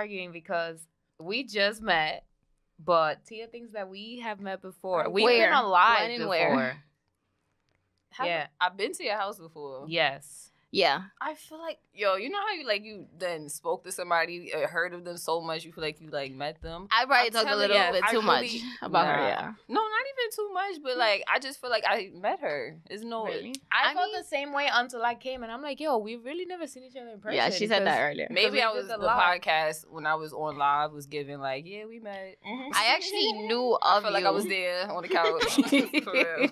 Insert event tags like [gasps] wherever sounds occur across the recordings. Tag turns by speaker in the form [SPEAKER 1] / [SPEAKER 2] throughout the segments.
[SPEAKER 1] arguing because we just met, but Tia thinks that we have met before. We've
[SPEAKER 2] Where?
[SPEAKER 1] been alive before.
[SPEAKER 2] where?
[SPEAKER 3] Have-
[SPEAKER 1] Yeah.
[SPEAKER 3] I've been to your house before.
[SPEAKER 1] Yes.
[SPEAKER 2] Yeah.
[SPEAKER 3] I feel like yo, you know how you like you then spoke to somebody, uh, heard of them so much, you feel like you like met them.
[SPEAKER 2] I probably
[SPEAKER 3] I'm
[SPEAKER 2] talked a little
[SPEAKER 3] you,
[SPEAKER 2] bit
[SPEAKER 3] I
[SPEAKER 2] too much
[SPEAKER 3] really- [laughs]
[SPEAKER 2] about her. Yeah.
[SPEAKER 3] No, not even too much, but like I just feel like I met her. It's no.
[SPEAKER 2] Really?
[SPEAKER 1] I,
[SPEAKER 2] I
[SPEAKER 1] felt
[SPEAKER 2] mean-
[SPEAKER 1] the same way until I came, and I'm like, yo, we've really never seen each other in person.
[SPEAKER 2] Yeah, she said that earlier.
[SPEAKER 3] Maybe I was
[SPEAKER 1] the
[SPEAKER 3] the
[SPEAKER 1] live.
[SPEAKER 3] podcast when I was on live was giving like, yeah, we met. [laughs]
[SPEAKER 2] I actually knew [laughs]
[SPEAKER 3] I
[SPEAKER 2] of
[SPEAKER 3] felt
[SPEAKER 2] you.
[SPEAKER 3] like I was there on the couch. For real.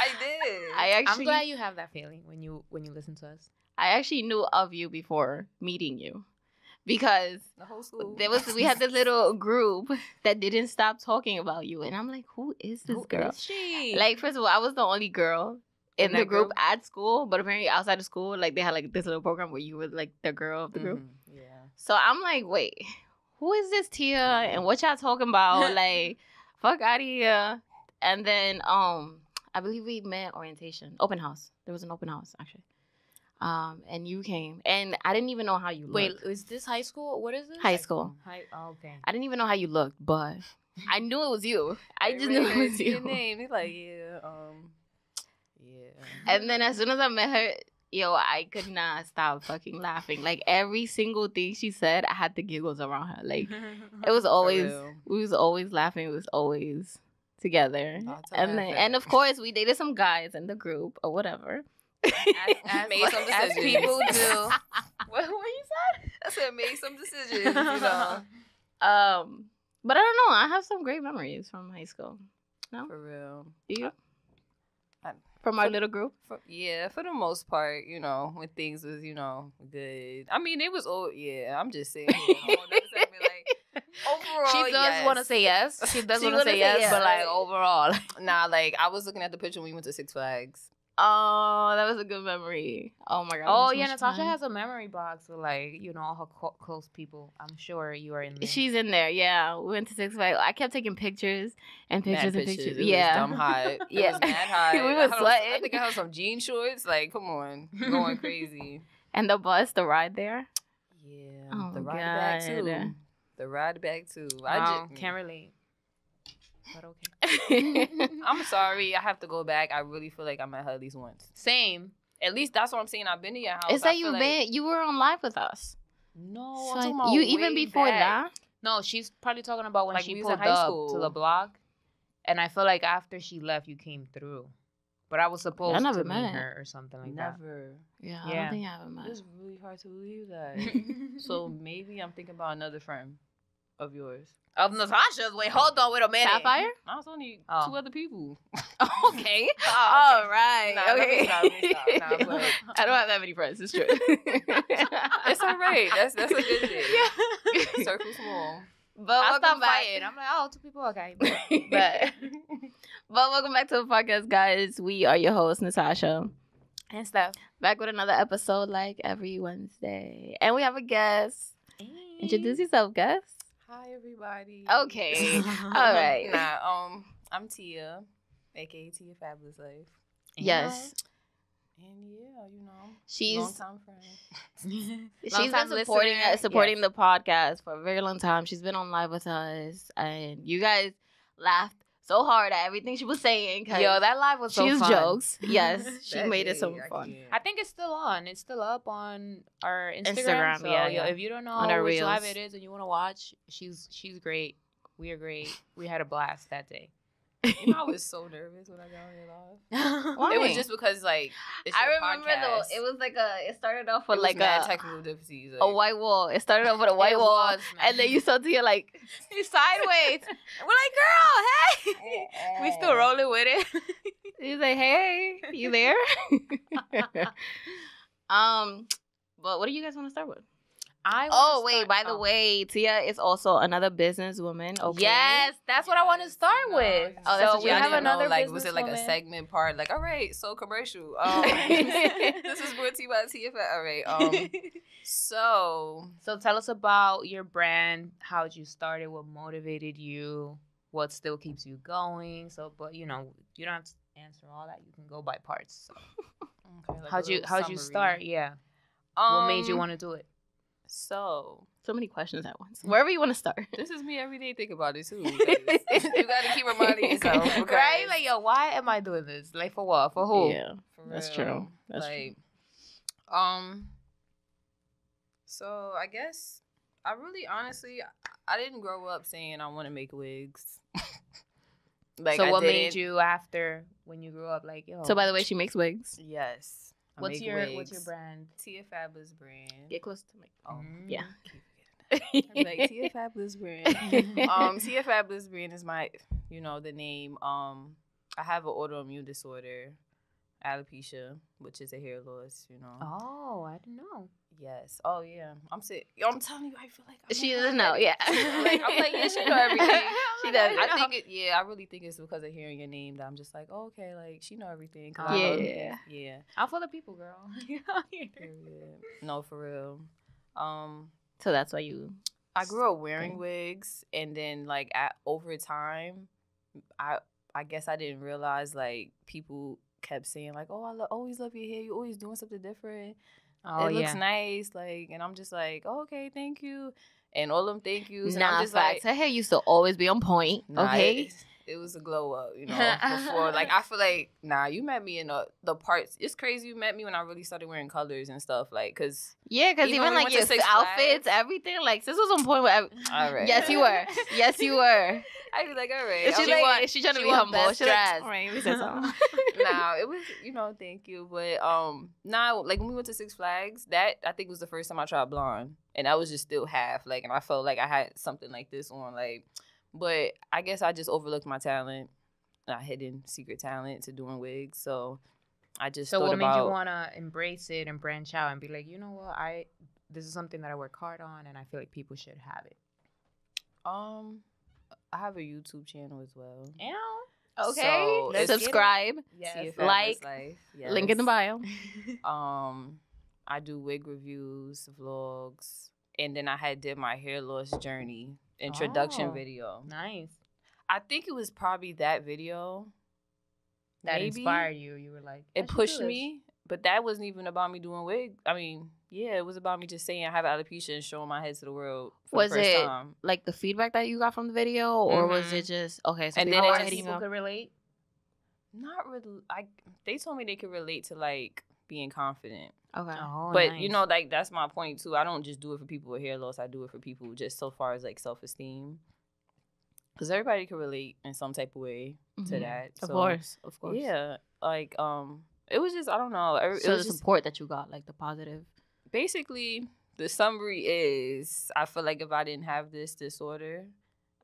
[SPEAKER 3] I did.
[SPEAKER 2] I actually.
[SPEAKER 1] I'm glad you have that feeling when you when you listen to us.
[SPEAKER 2] I actually knew of you before meeting you, because
[SPEAKER 3] the whole school.
[SPEAKER 2] there was we had this little group that didn't stop talking about you, and I'm like, who is this
[SPEAKER 1] Who
[SPEAKER 2] girl?
[SPEAKER 1] is she?
[SPEAKER 2] Like, first of all, I was the only girl in,
[SPEAKER 1] In
[SPEAKER 2] the group,
[SPEAKER 1] group?
[SPEAKER 2] at school, but apparently outside of school, like they had like this little program where you were like the girl of the group.
[SPEAKER 3] Mhm, Yeah.
[SPEAKER 2] So I'm like, wait, who is this Tia? And what y'all talking about? [laughs] like, fuck out of here. And then um, I believe we met orientation, open house. There was an open house actually. Um, and you came, and I didn't even know how you looked.
[SPEAKER 1] Wait, is this high school? What is this?
[SPEAKER 2] High school.
[SPEAKER 1] High. Oh, okay.
[SPEAKER 2] I didn't even know how you looked, but I [laughs] knew it was you. I just knew it was you.
[SPEAKER 3] Your name. He's like, [laughs] yeah, um, yeah.
[SPEAKER 2] And then as soon as I met her, yo, I could not stop fucking laughing. Like every single thing she said, I had the giggles around her. Like [laughs] it was always, we was always laughing. It was always together. And then, and of course, we dated some guys in the group or whatever. [laughs]
[SPEAKER 1] as,
[SPEAKER 3] Made some
[SPEAKER 1] as people do. [laughs]
[SPEAKER 3] what, what you said? I said made some decisions. You know, [laughs]
[SPEAKER 2] Um, but I don't know. I have some great memories from high school.
[SPEAKER 3] No, for real.
[SPEAKER 2] Do you?
[SPEAKER 3] I-
[SPEAKER 2] From our
[SPEAKER 3] for-
[SPEAKER 2] little group.
[SPEAKER 3] For, yeah, for the most part, you know, when things was, you know, good. I mean, it was old. Yeah, I'm just saying. You know, another segment, like, overall,
[SPEAKER 1] she does want to say yes. She does want to say yes,
[SPEAKER 2] yes.
[SPEAKER 1] but like overall,
[SPEAKER 3] Nah, like I was looking at the picture when we went to Six Flags.
[SPEAKER 2] Oh, that was a good memory. Oh my god.
[SPEAKER 1] oh yeah, Natasha
[SPEAKER 2] fun.
[SPEAKER 1] has a memory box with like you know all her co- close people. I'm sure you are in there.
[SPEAKER 2] She's in there, yeah. We went to Six Flags. I kept taking pictures and pictures
[SPEAKER 3] mad
[SPEAKER 2] and pictures.
[SPEAKER 3] It
[SPEAKER 2] yeah.
[SPEAKER 3] was dumb hot. [laughs] It
[SPEAKER 2] Yeah.
[SPEAKER 3] was mad hot. [laughs]
[SPEAKER 2] We were
[SPEAKER 3] had on-
[SPEAKER 2] sweating.
[SPEAKER 3] I think I had some jean shorts. Like, come on, [laughs] going crazy.
[SPEAKER 2] And the bus, the ride there.
[SPEAKER 3] Yeah,
[SPEAKER 2] Oh
[SPEAKER 3] the
[SPEAKER 2] my
[SPEAKER 3] ride back
[SPEAKER 2] God.
[SPEAKER 3] too. The ride back too.
[SPEAKER 1] wow,
[SPEAKER 3] I just mm.
[SPEAKER 1] can't relate. But okay. [laughs]
[SPEAKER 3] I'm sorry. I have to go back. I really feel like I met her at least once.
[SPEAKER 1] Same.
[SPEAKER 3] At least that's what I'm saying. I've been to your house.
[SPEAKER 2] it's
[SPEAKER 3] I
[SPEAKER 2] that you've
[SPEAKER 3] like-
[SPEAKER 2] been you were on live with us.
[SPEAKER 3] No,
[SPEAKER 2] So
[SPEAKER 3] I'm about
[SPEAKER 2] you even before
[SPEAKER 3] back.
[SPEAKER 2] that?
[SPEAKER 1] No, she's probably talking about when
[SPEAKER 3] Like,
[SPEAKER 1] she
[SPEAKER 3] we was in
[SPEAKER 1] pulled
[SPEAKER 3] high
[SPEAKER 1] up
[SPEAKER 3] school.
[SPEAKER 1] to the blog, and I feel like after she left, you came through. But I was supposed I
[SPEAKER 2] never
[SPEAKER 1] to
[SPEAKER 2] met.
[SPEAKER 1] meet her or something like that.
[SPEAKER 3] Never.
[SPEAKER 2] Yeah, I don't think I ever met.
[SPEAKER 3] It's really hard to believe that.
[SPEAKER 1] that. [laughs]
[SPEAKER 3] so maybe I'm thinking about another friend of yours.
[SPEAKER 1] of Natasha's. Wait, hold on, wait a minute.
[SPEAKER 2] Sapphire?
[SPEAKER 3] I was only
[SPEAKER 1] Oh.
[SPEAKER 3] two other people. [laughs]
[SPEAKER 2] okay. [laughs]
[SPEAKER 1] Oh,
[SPEAKER 2] All right.
[SPEAKER 3] Nah, let me
[SPEAKER 2] okay.
[SPEAKER 3] stop, let me stop. Nah, [laughs]
[SPEAKER 2] I don't have that many friends. It's true.
[SPEAKER 3] It's all right. That's that's a good thing.
[SPEAKER 2] Yeah.
[SPEAKER 3] Circle small.
[SPEAKER 2] But
[SPEAKER 1] I'll
[SPEAKER 2] welcome
[SPEAKER 1] stop
[SPEAKER 2] back.
[SPEAKER 1] fighting. I'm like, oh, two people, okay. But,
[SPEAKER 2] but but welcome back to the podcast, guys. We are your host, Natasha.
[SPEAKER 1] and stuff.
[SPEAKER 2] Back with another episode like every Wednesday. And we have a guest. Introduce yourself, guest.
[SPEAKER 3] Hi everybody. [laughs]
[SPEAKER 2] Okay. [laughs] All right.
[SPEAKER 3] Nah, um, I'm Tia, aka Tia Fabulous Life.
[SPEAKER 2] Yes.
[SPEAKER 3] And yeah, you know,
[SPEAKER 2] She's
[SPEAKER 3] long time friend. [laughs]
[SPEAKER 2] she's
[SPEAKER 1] Long-time
[SPEAKER 2] been supporting
[SPEAKER 1] listener,
[SPEAKER 2] us, supporting
[SPEAKER 1] yes.
[SPEAKER 2] the podcast for a very long time. She's been on live with us, and you guys laughed so hard at everything she was saying.
[SPEAKER 1] Yo, that live was so
[SPEAKER 2] she was
[SPEAKER 1] fun.
[SPEAKER 2] jokes. [laughs] Yes, she
[SPEAKER 3] That
[SPEAKER 2] made it so
[SPEAKER 3] I
[SPEAKER 2] fun.
[SPEAKER 1] I think it's still on. It's still up on our Instagram.
[SPEAKER 2] Instagram,
[SPEAKER 1] so,
[SPEAKER 2] yeah,
[SPEAKER 1] yo,
[SPEAKER 2] yeah.
[SPEAKER 1] If you don't know
[SPEAKER 2] On our
[SPEAKER 1] which live it is and you want to watch, she's she's great. We are great. We had a blast that day.
[SPEAKER 3] You know, I was [laughs] so nervous when I got on your live.
[SPEAKER 2] Why?
[SPEAKER 3] It was just because like it's
[SPEAKER 2] I remember
[SPEAKER 3] podcast.
[SPEAKER 2] though, it was like a. It started off with like a
[SPEAKER 3] technical difficulties.
[SPEAKER 2] a white wall. It started off with a [laughs] white wall,
[SPEAKER 1] was,
[SPEAKER 2] and then you saw hear like [laughs]
[SPEAKER 1] sideways. We're like, girl, hey. we still rolling with it.
[SPEAKER 2] He's like, "Hey, you there?" um, but what do you guys want to start with?
[SPEAKER 1] I
[SPEAKER 2] Oh
[SPEAKER 1] wanna
[SPEAKER 2] wait,
[SPEAKER 1] start-
[SPEAKER 2] by the
[SPEAKER 1] oh.
[SPEAKER 2] way, Tia is also another businesswoman. Okay.
[SPEAKER 1] Yes, that's what I want to start
[SPEAKER 3] No,
[SPEAKER 1] with.
[SPEAKER 3] yes.
[SPEAKER 2] Oh, that's
[SPEAKER 1] so
[SPEAKER 2] what
[SPEAKER 1] we have
[SPEAKER 2] didn't know,
[SPEAKER 1] another
[SPEAKER 3] like was it like a segment part? Like, all right, so commercial. [laughs] Um, [laughs] this is brought to you by TFL. All right. Um, [laughs] so
[SPEAKER 1] So tell us about your brand. How'd you start it? What motivated you? What still keeps you going? So, but you know, you don't have to answer all that. You can go by parts. So
[SPEAKER 3] okay, like
[SPEAKER 1] how'd you How'd you start? Yeah.
[SPEAKER 3] Um,
[SPEAKER 1] what made you want to do it?
[SPEAKER 3] So
[SPEAKER 2] So many questions at once. Wherever you want to start. [laughs]
[SPEAKER 3] this is me every day thinking about it too. [laughs] you gotta keep reminding yourself,
[SPEAKER 1] right? Like, yo, why am I doing this? Like, for what? For who?
[SPEAKER 2] Yeah,
[SPEAKER 3] For
[SPEAKER 2] that's true. That's
[SPEAKER 3] like, um. So I guess I really, honestly, I didn't grow up saying I want to make wigs. [laughs] like,
[SPEAKER 1] so
[SPEAKER 3] I
[SPEAKER 1] what made
[SPEAKER 3] didn't-
[SPEAKER 1] you after when you grew up? Like, yo.
[SPEAKER 2] So by the way, she makes wigs.
[SPEAKER 3] Yes. I
[SPEAKER 1] what's
[SPEAKER 3] make
[SPEAKER 1] your what's your brand?
[SPEAKER 3] Tia Fabulous brand.
[SPEAKER 2] Get close to me.
[SPEAKER 3] Oh,
[SPEAKER 2] Yeah.
[SPEAKER 3] keep forgetting [laughs] like Tia Fabulous brand. [laughs] um, Tia Fabulous brand is my, you know, the name. Um, I have an autoimmune disorder, alopecia, which is a hair loss. You know.
[SPEAKER 1] Oh, I didn't know.
[SPEAKER 3] Yes. Oh yeah. I'm saying. I'm telling you, I feel like I'm
[SPEAKER 2] She doesn't know, yeah. [laughs]
[SPEAKER 3] like, I'm like, yeah, she know [laughs] everything.
[SPEAKER 2] She does.
[SPEAKER 3] I think it. Yeah, I really think it's because of hearing your name that I'm just like, oh, okay, like she know everything. 'cause I know-
[SPEAKER 2] Yeah.
[SPEAKER 3] yeah.
[SPEAKER 1] I'm for the people, girl. [laughs]
[SPEAKER 3] Period. No, for real. Um,
[SPEAKER 2] So that's why you.
[SPEAKER 3] I grew up wearing
[SPEAKER 2] Okay.
[SPEAKER 3] wigs, and then like at over time, I I guess I didn't realize like people kept saying like, "Oh, I lo- always love your hair. You always doing something different.
[SPEAKER 1] oh
[SPEAKER 3] it looks
[SPEAKER 1] yeah.
[SPEAKER 3] nice." Like, and I'm just like, oh, "Okay, thank you," and all them thank yous. and
[SPEAKER 2] Nah,
[SPEAKER 3] I'm just
[SPEAKER 2] facts.
[SPEAKER 3] like,
[SPEAKER 2] Her hair used to always be on point.
[SPEAKER 3] nah,
[SPEAKER 2] okay.
[SPEAKER 3] It, it was a glow up, you know. [laughs] Before, like, I feel like, nah, you met me in the the parts. It's crazy you met me when I really started wearing colors and stuff, like, cause
[SPEAKER 2] Yeah, because
[SPEAKER 3] Even we
[SPEAKER 2] like your
[SPEAKER 3] Six
[SPEAKER 2] outfits,
[SPEAKER 3] Flags-
[SPEAKER 2] everything, like this was on point with. Every- [laughs]
[SPEAKER 3] all right,
[SPEAKER 2] Yes, you were. Yes, you [laughs] were.
[SPEAKER 3] I'd be like, all right,
[SPEAKER 2] She, like, she trying to be humble. She like, all right, something.
[SPEAKER 3] nah, it was you know, thank you. But um now like when we went to Six Flags, that I think was the first time I tried blonde. And I was just still half, like and I felt like I had something like this on, like but I guess I just overlooked my talent, my hidden secret talent to doing wigs. So I just
[SPEAKER 1] So
[SPEAKER 3] thought
[SPEAKER 1] what made you want to embrace it and branch out and be like, you know what, I this is something that I work hard on, and I feel like people should have it.
[SPEAKER 3] um I have a YouTube channel as well. Yeah.
[SPEAKER 2] Okay,
[SPEAKER 3] So,
[SPEAKER 1] let's get it.
[SPEAKER 2] subscribe.
[SPEAKER 1] Yes,
[SPEAKER 3] See if that was
[SPEAKER 2] like,
[SPEAKER 3] life.
[SPEAKER 2] Link in the bio. [laughs]
[SPEAKER 3] um i do wig reviews vlogs and then i had did my hair loss journey introduction
[SPEAKER 1] Oh.
[SPEAKER 3] video
[SPEAKER 1] nice.
[SPEAKER 3] i think it was probably that video
[SPEAKER 1] That
[SPEAKER 3] Maybe.
[SPEAKER 1] inspired you. You were like,
[SPEAKER 3] it pushed me but that wasn't even about me doing wig i mean yeah it was about me just saying i have alopecia and showing my head to the world for
[SPEAKER 2] Was
[SPEAKER 3] the first
[SPEAKER 2] it-
[SPEAKER 3] time
[SPEAKER 2] Like the feedback that you got from the video, or was
[SPEAKER 3] Mhm.
[SPEAKER 2] it just okay? So
[SPEAKER 3] And
[SPEAKER 2] people
[SPEAKER 3] then it just-
[SPEAKER 1] people could relate.
[SPEAKER 3] not really i they told me they could relate to like being confident
[SPEAKER 2] Okay.
[SPEAKER 1] Oh,
[SPEAKER 3] but you know, like that's my point too. I don't just do it for people with hair loss. I do it for people just so far as like self esteem, because everybody can relate in some type of way to
[SPEAKER 2] Mhm.
[SPEAKER 3] that.
[SPEAKER 2] Of
[SPEAKER 3] So,
[SPEAKER 2] course, of course.
[SPEAKER 3] yeah. Like um, it was just I don't know. It
[SPEAKER 2] So the
[SPEAKER 3] was just
[SPEAKER 2] support that you got, like the positive.
[SPEAKER 3] basically the summary is I feel like if I didn't have this disorder,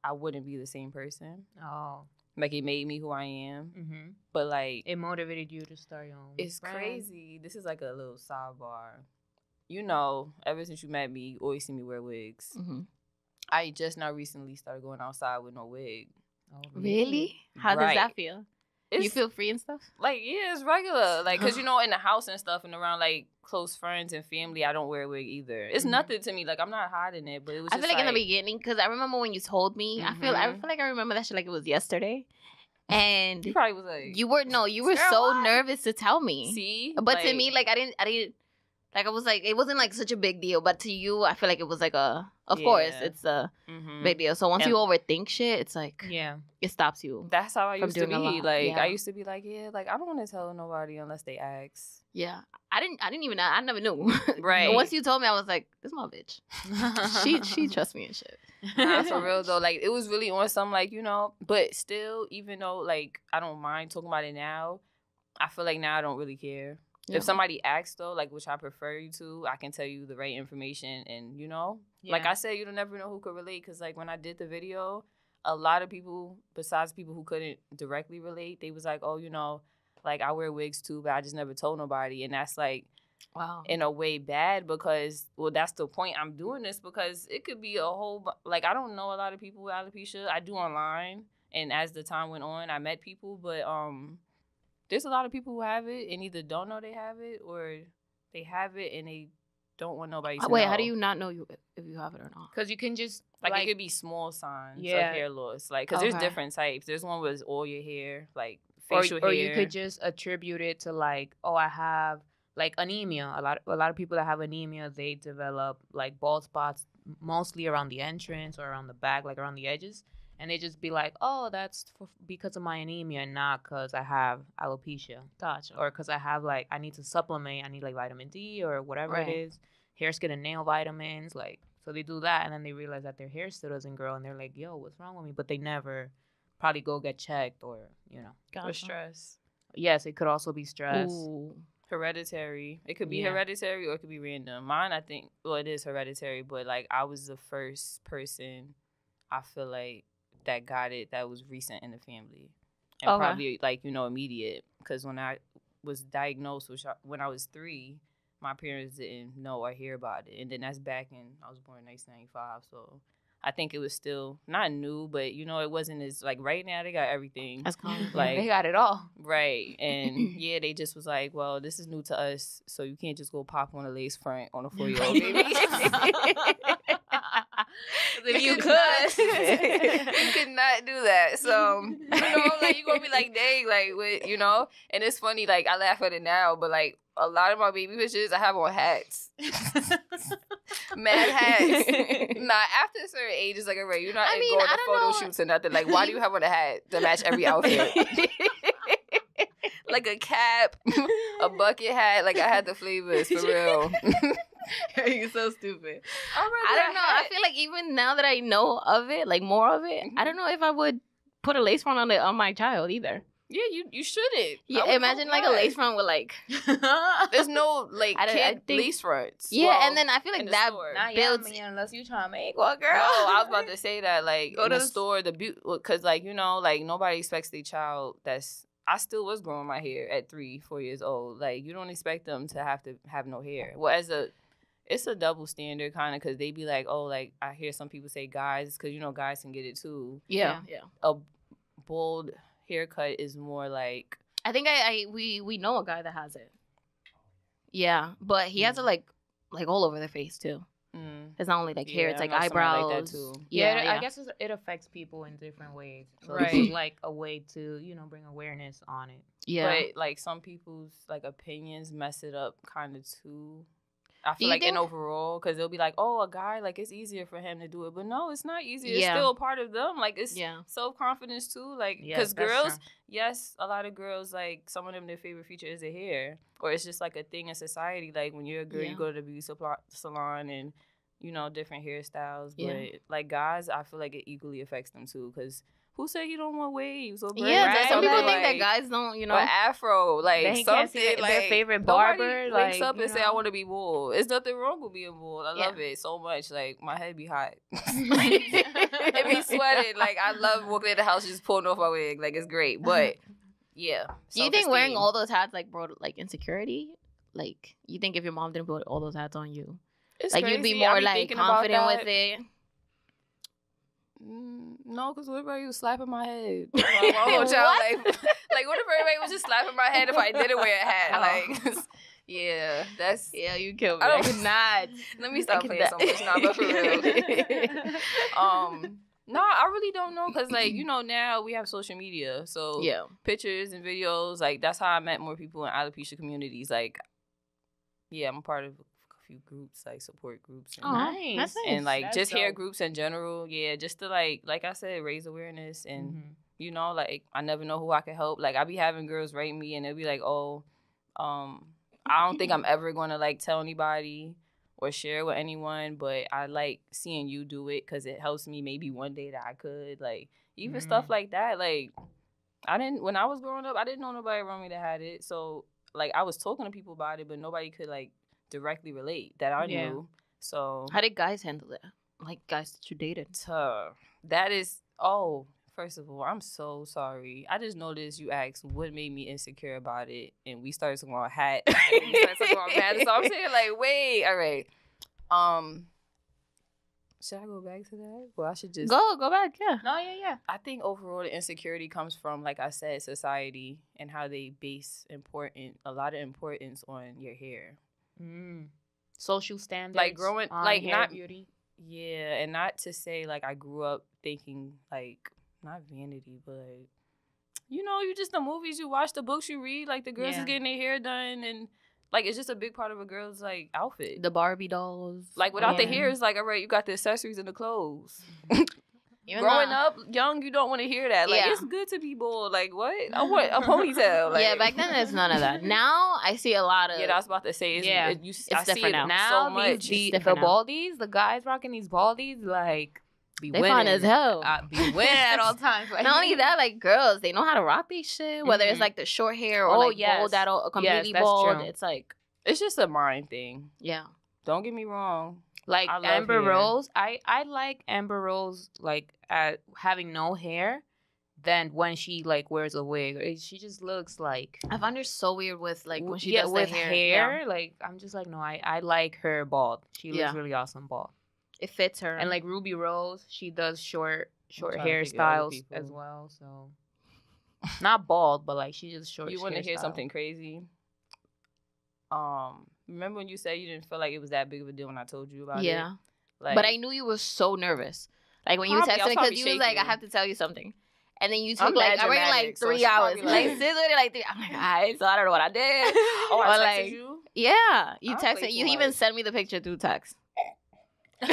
[SPEAKER 3] I wouldn't be the same person.
[SPEAKER 1] oh,
[SPEAKER 3] Like it made me who I am,
[SPEAKER 1] mm-hmm.
[SPEAKER 3] but like
[SPEAKER 1] it motivated you to start your own.
[SPEAKER 3] It's
[SPEAKER 1] brand.
[SPEAKER 3] crazy. This is like a little sidebar. You know, ever since you met me, you always see me wear wigs.
[SPEAKER 2] hmm
[SPEAKER 3] I just now recently started going outside with no wig.
[SPEAKER 1] Oh,
[SPEAKER 2] Really? How
[SPEAKER 3] Right.
[SPEAKER 2] does that feel?
[SPEAKER 3] It's
[SPEAKER 2] you feel free and stuff?
[SPEAKER 3] like yeah, it's regular. Like cause you [gasps] know, in the house and stuff, and around like close friends and family, I don't wear a wig either. It's
[SPEAKER 1] Mhm.
[SPEAKER 3] nothing to me. Like I'm not hiding it, but it was.
[SPEAKER 2] I feel like, in the beginning, because I remember when you told me, I feel I
[SPEAKER 3] Mhm.
[SPEAKER 2] feel like I remember that shit like it was yesterday, [laughs] and
[SPEAKER 3] you probably was like
[SPEAKER 2] you were no, you were so
[SPEAKER 3] what?
[SPEAKER 2] nervous to tell me.
[SPEAKER 3] see,
[SPEAKER 2] But to me, like I didn't, I didn't, like I was like, it wasn't like such a big deal. But to you, I feel like it was like a, of course, it's a
[SPEAKER 3] mhm.
[SPEAKER 2] big deal. So once
[SPEAKER 3] And-
[SPEAKER 2] you overthink shit, it's like
[SPEAKER 1] Yeah.
[SPEAKER 2] it stops you.
[SPEAKER 3] That's how I used to be. Like
[SPEAKER 2] yeah.
[SPEAKER 3] I used to be like, yeah, like I don't want to tell nobody unless they ask.
[SPEAKER 2] Yeah, I didn't, I didn't even, I never knew. [laughs]
[SPEAKER 3] Right.
[SPEAKER 2] Once you told me, I was like, this my bitch. [laughs] She, she trusts me and shit.
[SPEAKER 3] nah, for real though, like it was really on some like you know, but still, even though like I don't mind talking about it now, I feel like now I don't really care.
[SPEAKER 2] Yeah.
[SPEAKER 3] If somebody asks though, like which I prefer you to, I can tell you the right information, and you know, like I said, you'll never know who could relate because like when I did the video, a lot of people besides people who couldn't directly relate, they was like, oh, you know, like I wear wigs too, but I just never told nobody, and that's like
[SPEAKER 2] Wow.
[SPEAKER 3] in a way bad because well that's the point i'm doing this because it could be a whole like i don't know a lot of people with alopecia i do online and as the time went on i met people but um there's a lot of people who have it and either don't know they have it or they have it and they don't want nobody to
[SPEAKER 2] Wait,
[SPEAKER 3] know.
[SPEAKER 2] how do you not know you if you have it or not?
[SPEAKER 1] Because you can just
[SPEAKER 3] like,
[SPEAKER 1] like,
[SPEAKER 3] it could be small signs
[SPEAKER 1] Yeah.
[SPEAKER 3] of hair loss like because there's different types there's one with all your hair like facial
[SPEAKER 1] or
[SPEAKER 3] hair
[SPEAKER 1] you could just attribute it to like, oh, I have like anemia. A lot a lot of people that have anemia, they develop like bald spots mostly around the entrance or around the back, like around the edges. And they just be like, "Oh, that's for, because of my anemia, and not because I have alopecia,
[SPEAKER 2] Gotcha.
[SPEAKER 1] or because I have like I need to supplement. I need like vitamin D or whatever
[SPEAKER 2] Right.
[SPEAKER 1] it is, hair, skin, and nail vitamins. Like, so they do that, and then they realize that their hair still doesn't grow, and they're like, "Yo, what's wrong with me?" But they never probably go get checked, or you know,
[SPEAKER 2] gotcha.
[SPEAKER 3] Or stress.
[SPEAKER 1] yes, it could also be stress.
[SPEAKER 2] Ooh.
[SPEAKER 3] Hereditary. It could be
[SPEAKER 1] Yeah.
[SPEAKER 3] hereditary or it could be random. Mine, I think, well, it is hereditary, but like I was the first person I feel like that got it that was recent in the family. And
[SPEAKER 2] Okay.
[SPEAKER 3] probably like, you know, immediate. Because when I was diagnosed which I- when I was three, my parents didn't know or hear about it. And then that's back in, I was born in 1995. So I think it was still not new, but you know, it wasn't as like right now they got everything.
[SPEAKER 2] That's common. [laughs]
[SPEAKER 3] Like-
[SPEAKER 1] they got it all.
[SPEAKER 3] Right. And [clears throat] yeah, they just was like, well, this is new to us, so you can't just go pop on a lace front on a [laughs] four year old baby. [laughs]
[SPEAKER 1] If you
[SPEAKER 3] could
[SPEAKER 1] could.
[SPEAKER 3] not, you could not [laughs] do that. So you know, like you're gonna be like, dang, like what you know? And it's funny, like I laugh at it now, but like a lot of my baby pictures I have on hats. [laughs] Mad hats. [laughs] nah, after a certain age, it's like, all right, you're not
[SPEAKER 2] I mean,
[SPEAKER 3] going to photo
[SPEAKER 2] know.
[SPEAKER 3] shoots or nothing. Like, why do you have on a hat to match every outfit? Like a cap, a [laughs] bucket hat. Like I had the flavors for real. [laughs]
[SPEAKER 2] You're so stupid.
[SPEAKER 3] I,
[SPEAKER 2] I don't know. I feel like even now that I know of it, like more of it, I mm-hmm. don't know if I would put a lace front on the on my child either.
[SPEAKER 3] yeah, you you shouldn't.
[SPEAKER 2] Yeah, imagine
[SPEAKER 3] hope
[SPEAKER 2] like a lace front with like [laughs]
[SPEAKER 3] There's no like
[SPEAKER 2] I don't- I
[SPEAKER 3] kid
[SPEAKER 2] think-
[SPEAKER 3] lace fronts.
[SPEAKER 2] yeah,
[SPEAKER 3] Well,
[SPEAKER 2] and then I feel like that
[SPEAKER 3] store.
[SPEAKER 1] Not
[SPEAKER 2] builds.
[SPEAKER 1] yummy unless you trying to make one, girl.
[SPEAKER 3] No, I was about to say that like
[SPEAKER 1] Go
[SPEAKER 3] in
[SPEAKER 1] to
[SPEAKER 3] the
[SPEAKER 1] the
[SPEAKER 3] store, the beauty because like you know like nobody expects their child that's. I still was growing my hair at three, four years old. Like you don't expect them to have to have no hair. Well, as a, it's a double standard kind of because they be like, oh, like I hear some people say guys because you know guys can get it too.
[SPEAKER 2] yeah, yeah.
[SPEAKER 3] A bold haircut is more like
[SPEAKER 2] I think I, I we we know a guy that has it. Yeah, but he has it
[SPEAKER 3] Mm.
[SPEAKER 2] like like all over the face too.
[SPEAKER 3] Mm,
[SPEAKER 2] It's not only like hair;
[SPEAKER 3] Yeah,
[SPEAKER 2] it's like eyebrows.
[SPEAKER 3] like that, too.
[SPEAKER 1] Yeah,
[SPEAKER 2] Yeah,
[SPEAKER 1] it-
[SPEAKER 2] yeah.
[SPEAKER 1] I guess it's- it affects people in different ways. So
[SPEAKER 3] Right.
[SPEAKER 1] this [laughs] like a way to, you know, bring awareness on it.
[SPEAKER 2] yeah.
[SPEAKER 3] But like some people's like opinions mess it up kind of too. I feel
[SPEAKER 2] you
[SPEAKER 3] like in overall, because they'll be like, "Oh, a guy like it's easier for him to do it," but no, it's not easy. It's still a part of them. Like it's
[SPEAKER 2] yeah,
[SPEAKER 3] self confidence too. Like because girls,
[SPEAKER 1] true.
[SPEAKER 3] yes, a lot of girls like some of them their favorite feature is their hair, or it's just like a thing in society. Like when you're a girl,
[SPEAKER 2] Yeah.
[SPEAKER 3] you go to the beauty salon and you know different hairstyles. But
[SPEAKER 2] Yeah.
[SPEAKER 3] like guys, I feel like it equally affects them too. Because who said he don't want waves or braids
[SPEAKER 2] yeah.
[SPEAKER 3] or
[SPEAKER 2] Some people
[SPEAKER 3] something,
[SPEAKER 2] think that guys don't, you know.
[SPEAKER 3] afro, like
[SPEAKER 1] They
[SPEAKER 3] something
[SPEAKER 1] can't
[SPEAKER 3] like
[SPEAKER 1] their favorite barber,
[SPEAKER 3] wakes
[SPEAKER 1] like,
[SPEAKER 3] up
[SPEAKER 1] you
[SPEAKER 3] and say I want to be bald. It's nothing wrong with being bald. I
[SPEAKER 2] Yeah.
[SPEAKER 3] love it so much. Like my head be hot. [laughs] [laughs] it be sweating. Like I love walking in the house just pulling off my wig. Like it's great. [laughs] But yeah.
[SPEAKER 2] Do you think wearing all those hats like brought like insecurity? Like you think if your mom didn't put all those hats on you,
[SPEAKER 3] It's
[SPEAKER 2] like you'd be
[SPEAKER 3] crazy.
[SPEAKER 2] More like confident with it?
[SPEAKER 3] Mm, no, because what if everybody was slapping my head? [laughs] Like, child, like, [laughs] like, what if everybody was just slapping my head if I didn't wear a hat? Like, [laughs] yeah, that's.
[SPEAKER 2] Yeah, you killed
[SPEAKER 3] me. I
[SPEAKER 2] I
[SPEAKER 3] could
[SPEAKER 2] could not.
[SPEAKER 3] Let me stop playing so much but for real. um, no, I really don't know because, like, you know, now we have social media, so
[SPEAKER 2] yeah.
[SPEAKER 3] pictures and videos. Like, that's how I met more people in alopecia communities. Like, yeah, I'm a part of few groups, like support groups. And,
[SPEAKER 2] Oh,
[SPEAKER 1] Nice.
[SPEAKER 2] that's nice.
[SPEAKER 3] and like
[SPEAKER 1] That's
[SPEAKER 3] just hair groups in general. Yeah, just to like, like I said, raise awareness and
[SPEAKER 1] Mhm.
[SPEAKER 3] you know, like I never know who I can help. Like I be having girls write me and they'll be like, "Oh, um, I don't think I'm [laughs] ever gonna like tell anybody or share with anyone, but I like seeing you do it because it helps me maybe one day that I could like even stuff
[SPEAKER 1] Mhm.
[SPEAKER 3] like that. Like I didn't when I was growing up, I didn't know nobody around me that had it, so like I was talking to people about it, but nobody could like directly relate that I
[SPEAKER 1] Yeah.
[SPEAKER 3] knew. So
[SPEAKER 2] How did guys handle it? Like guys that you dated?
[SPEAKER 3] Tuh. That is oh, first of all, I'm so sorry. I just noticed you asked what made me insecure about it, and we started talking about hat. and [laughs] we started talking about hat. So I'm [laughs] saying like, wait, all right. Um, should I go back to that? Well, I should just
[SPEAKER 2] Go, go back. Yeah.
[SPEAKER 1] No, yeah, yeah.
[SPEAKER 3] I think overall the insecurity comes from, like I said, society and how they base important a lot of importance on your hair.
[SPEAKER 1] Mm. Social standards,
[SPEAKER 3] like
[SPEAKER 1] growing-
[SPEAKER 3] like,
[SPEAKER 1] hair
[SPEAKER 3] not-
[SPEAKER 1] beauty.
[SPEAKER 3] Yeah, and not to say like I grew up thinking like not vanity, but you know, you just the movies you watch, the books you read, like the girls
[SPEAKER 1] Yeah.
[SPEAKER 3] is getting their hair done and Like it's just a big part of a girl's like outfit.
[SPEAKER 2] The Barbie dolls.
[SPEAKER 3] like without the hair, it's like all right, you got the accessories and the clothes. [laughs]
[SPEAKER 2] Even
[SPEAKER 3] Growing
[SPEAKER 2] though-
[SPEAKER 3] up young, you don't want to hear that. Like
[SPEAKER 2] Yeah.
[SPEAKER 3] it's good to be bold. Like what? I [laughs] want a ponytail. Like,
[SPEAKER 2] yeah, back then there's none of that. Now I see a lot of
[SPEAKER 3] Yeah, I was about to say. It's,
[SPEAKER 1] Yeah.
[SPEAKER 3] it, you,
[SPEAKER 2] It's
[SPEAKER 3] I see
[SPEAKER 2] different now.
[SPEAKER 1] now
[SPEAKER 3] so much.
[SPEAKER 1] the,
[SPEAKER 2] It's
[SPEAKER 1] the baldies, the guys rocking these baldies, like be
[SPEAKER 2] they
[SPEAKER 1] winning.
[SPEAKER 2] fine as hell.
[SPEAKER 1] Uh, be winning at all [laughs] times. Like,
[SPEAKER 2] Not only that, like girls, they know how to rock these shit. Whether it's
[SPEAKER 1] Mhm.
[SPEAKER 2] like the short hair or
[SPEAKER 1] Oh,
[SPEAKER 2] like
[SPEAKER 1] yes.
[SPEAKER 2] bald that all completely
[SPEAKER 1] that's
[SPEAKER 2] bald.
[SPEAKER 1] true.
[SPEAKER 2] It's like
[SPEAKER 3] It's just a mind thing.
[SPEAKER 2] yeah.
[SPEAKER 3] Don't get me wrong.
[SPEAKER 1] like
[SPEAKER 3] I
[SPEAKER 1] Amber
[SPEAKER 3] hair.
[SPEAKER 1] Rose. I I like Amber Rose like at having no hair. Than when she like wears a wig, she just looks like
[SPEAKER 2] I find her so weird with like when she
[SPEAKER 1] yeah,
[SPEAKER 2] does
[SPEAKER 1] with
[SPEAKER 2] the hair.
[SPEAKER 1] hair.
[SPEAKER 2] yeah.
[SPEAKER 1] Like I'm just like no, I I like her bald. She looks
[SPEAKER 2] Yeah.
[SPEAKER 1] really awesome bald.
[SPEAKER 2] It fits her.
[SPEAKER 1] And like Ruby Rose, she does short short
[SPEAKER 3] trying to think of other
[SPEAKER 1] hairstyles as well. So not bald, but like she just short.
[SPEAKER 3] you want to hear something crazy? Um, remember when you said you didn't feel like it was that big of a deal when I told you about it?
[SPEAKER 2] yeah.
[SPEAKER 3] Like,
[SPEAKER 2] but I knew you were so nervous. Like when you
[SPEAKER 3] Probably, I
[SPEAKER 2] texted me because you was like, I have to tell you something. And then you
[SPEAKER 3] I'm
[SPEAKER 2] took like I read like
[SPEAKER 3] dramatic, so
[SPEAKER 2] three hours. Like sis [laughs] waited like three. I'm like, alright, so I don't know what I did. [laughs]
[SPEAKER 3] oh, I
[SPEAKER 2] Or,
[SPEAKER 3] texted
[SPEAKER 2] like,
[SPEAKER 3] you.
[SPEAKER 2] Yeah, you texted. You even sent me the picture through text. [laughs]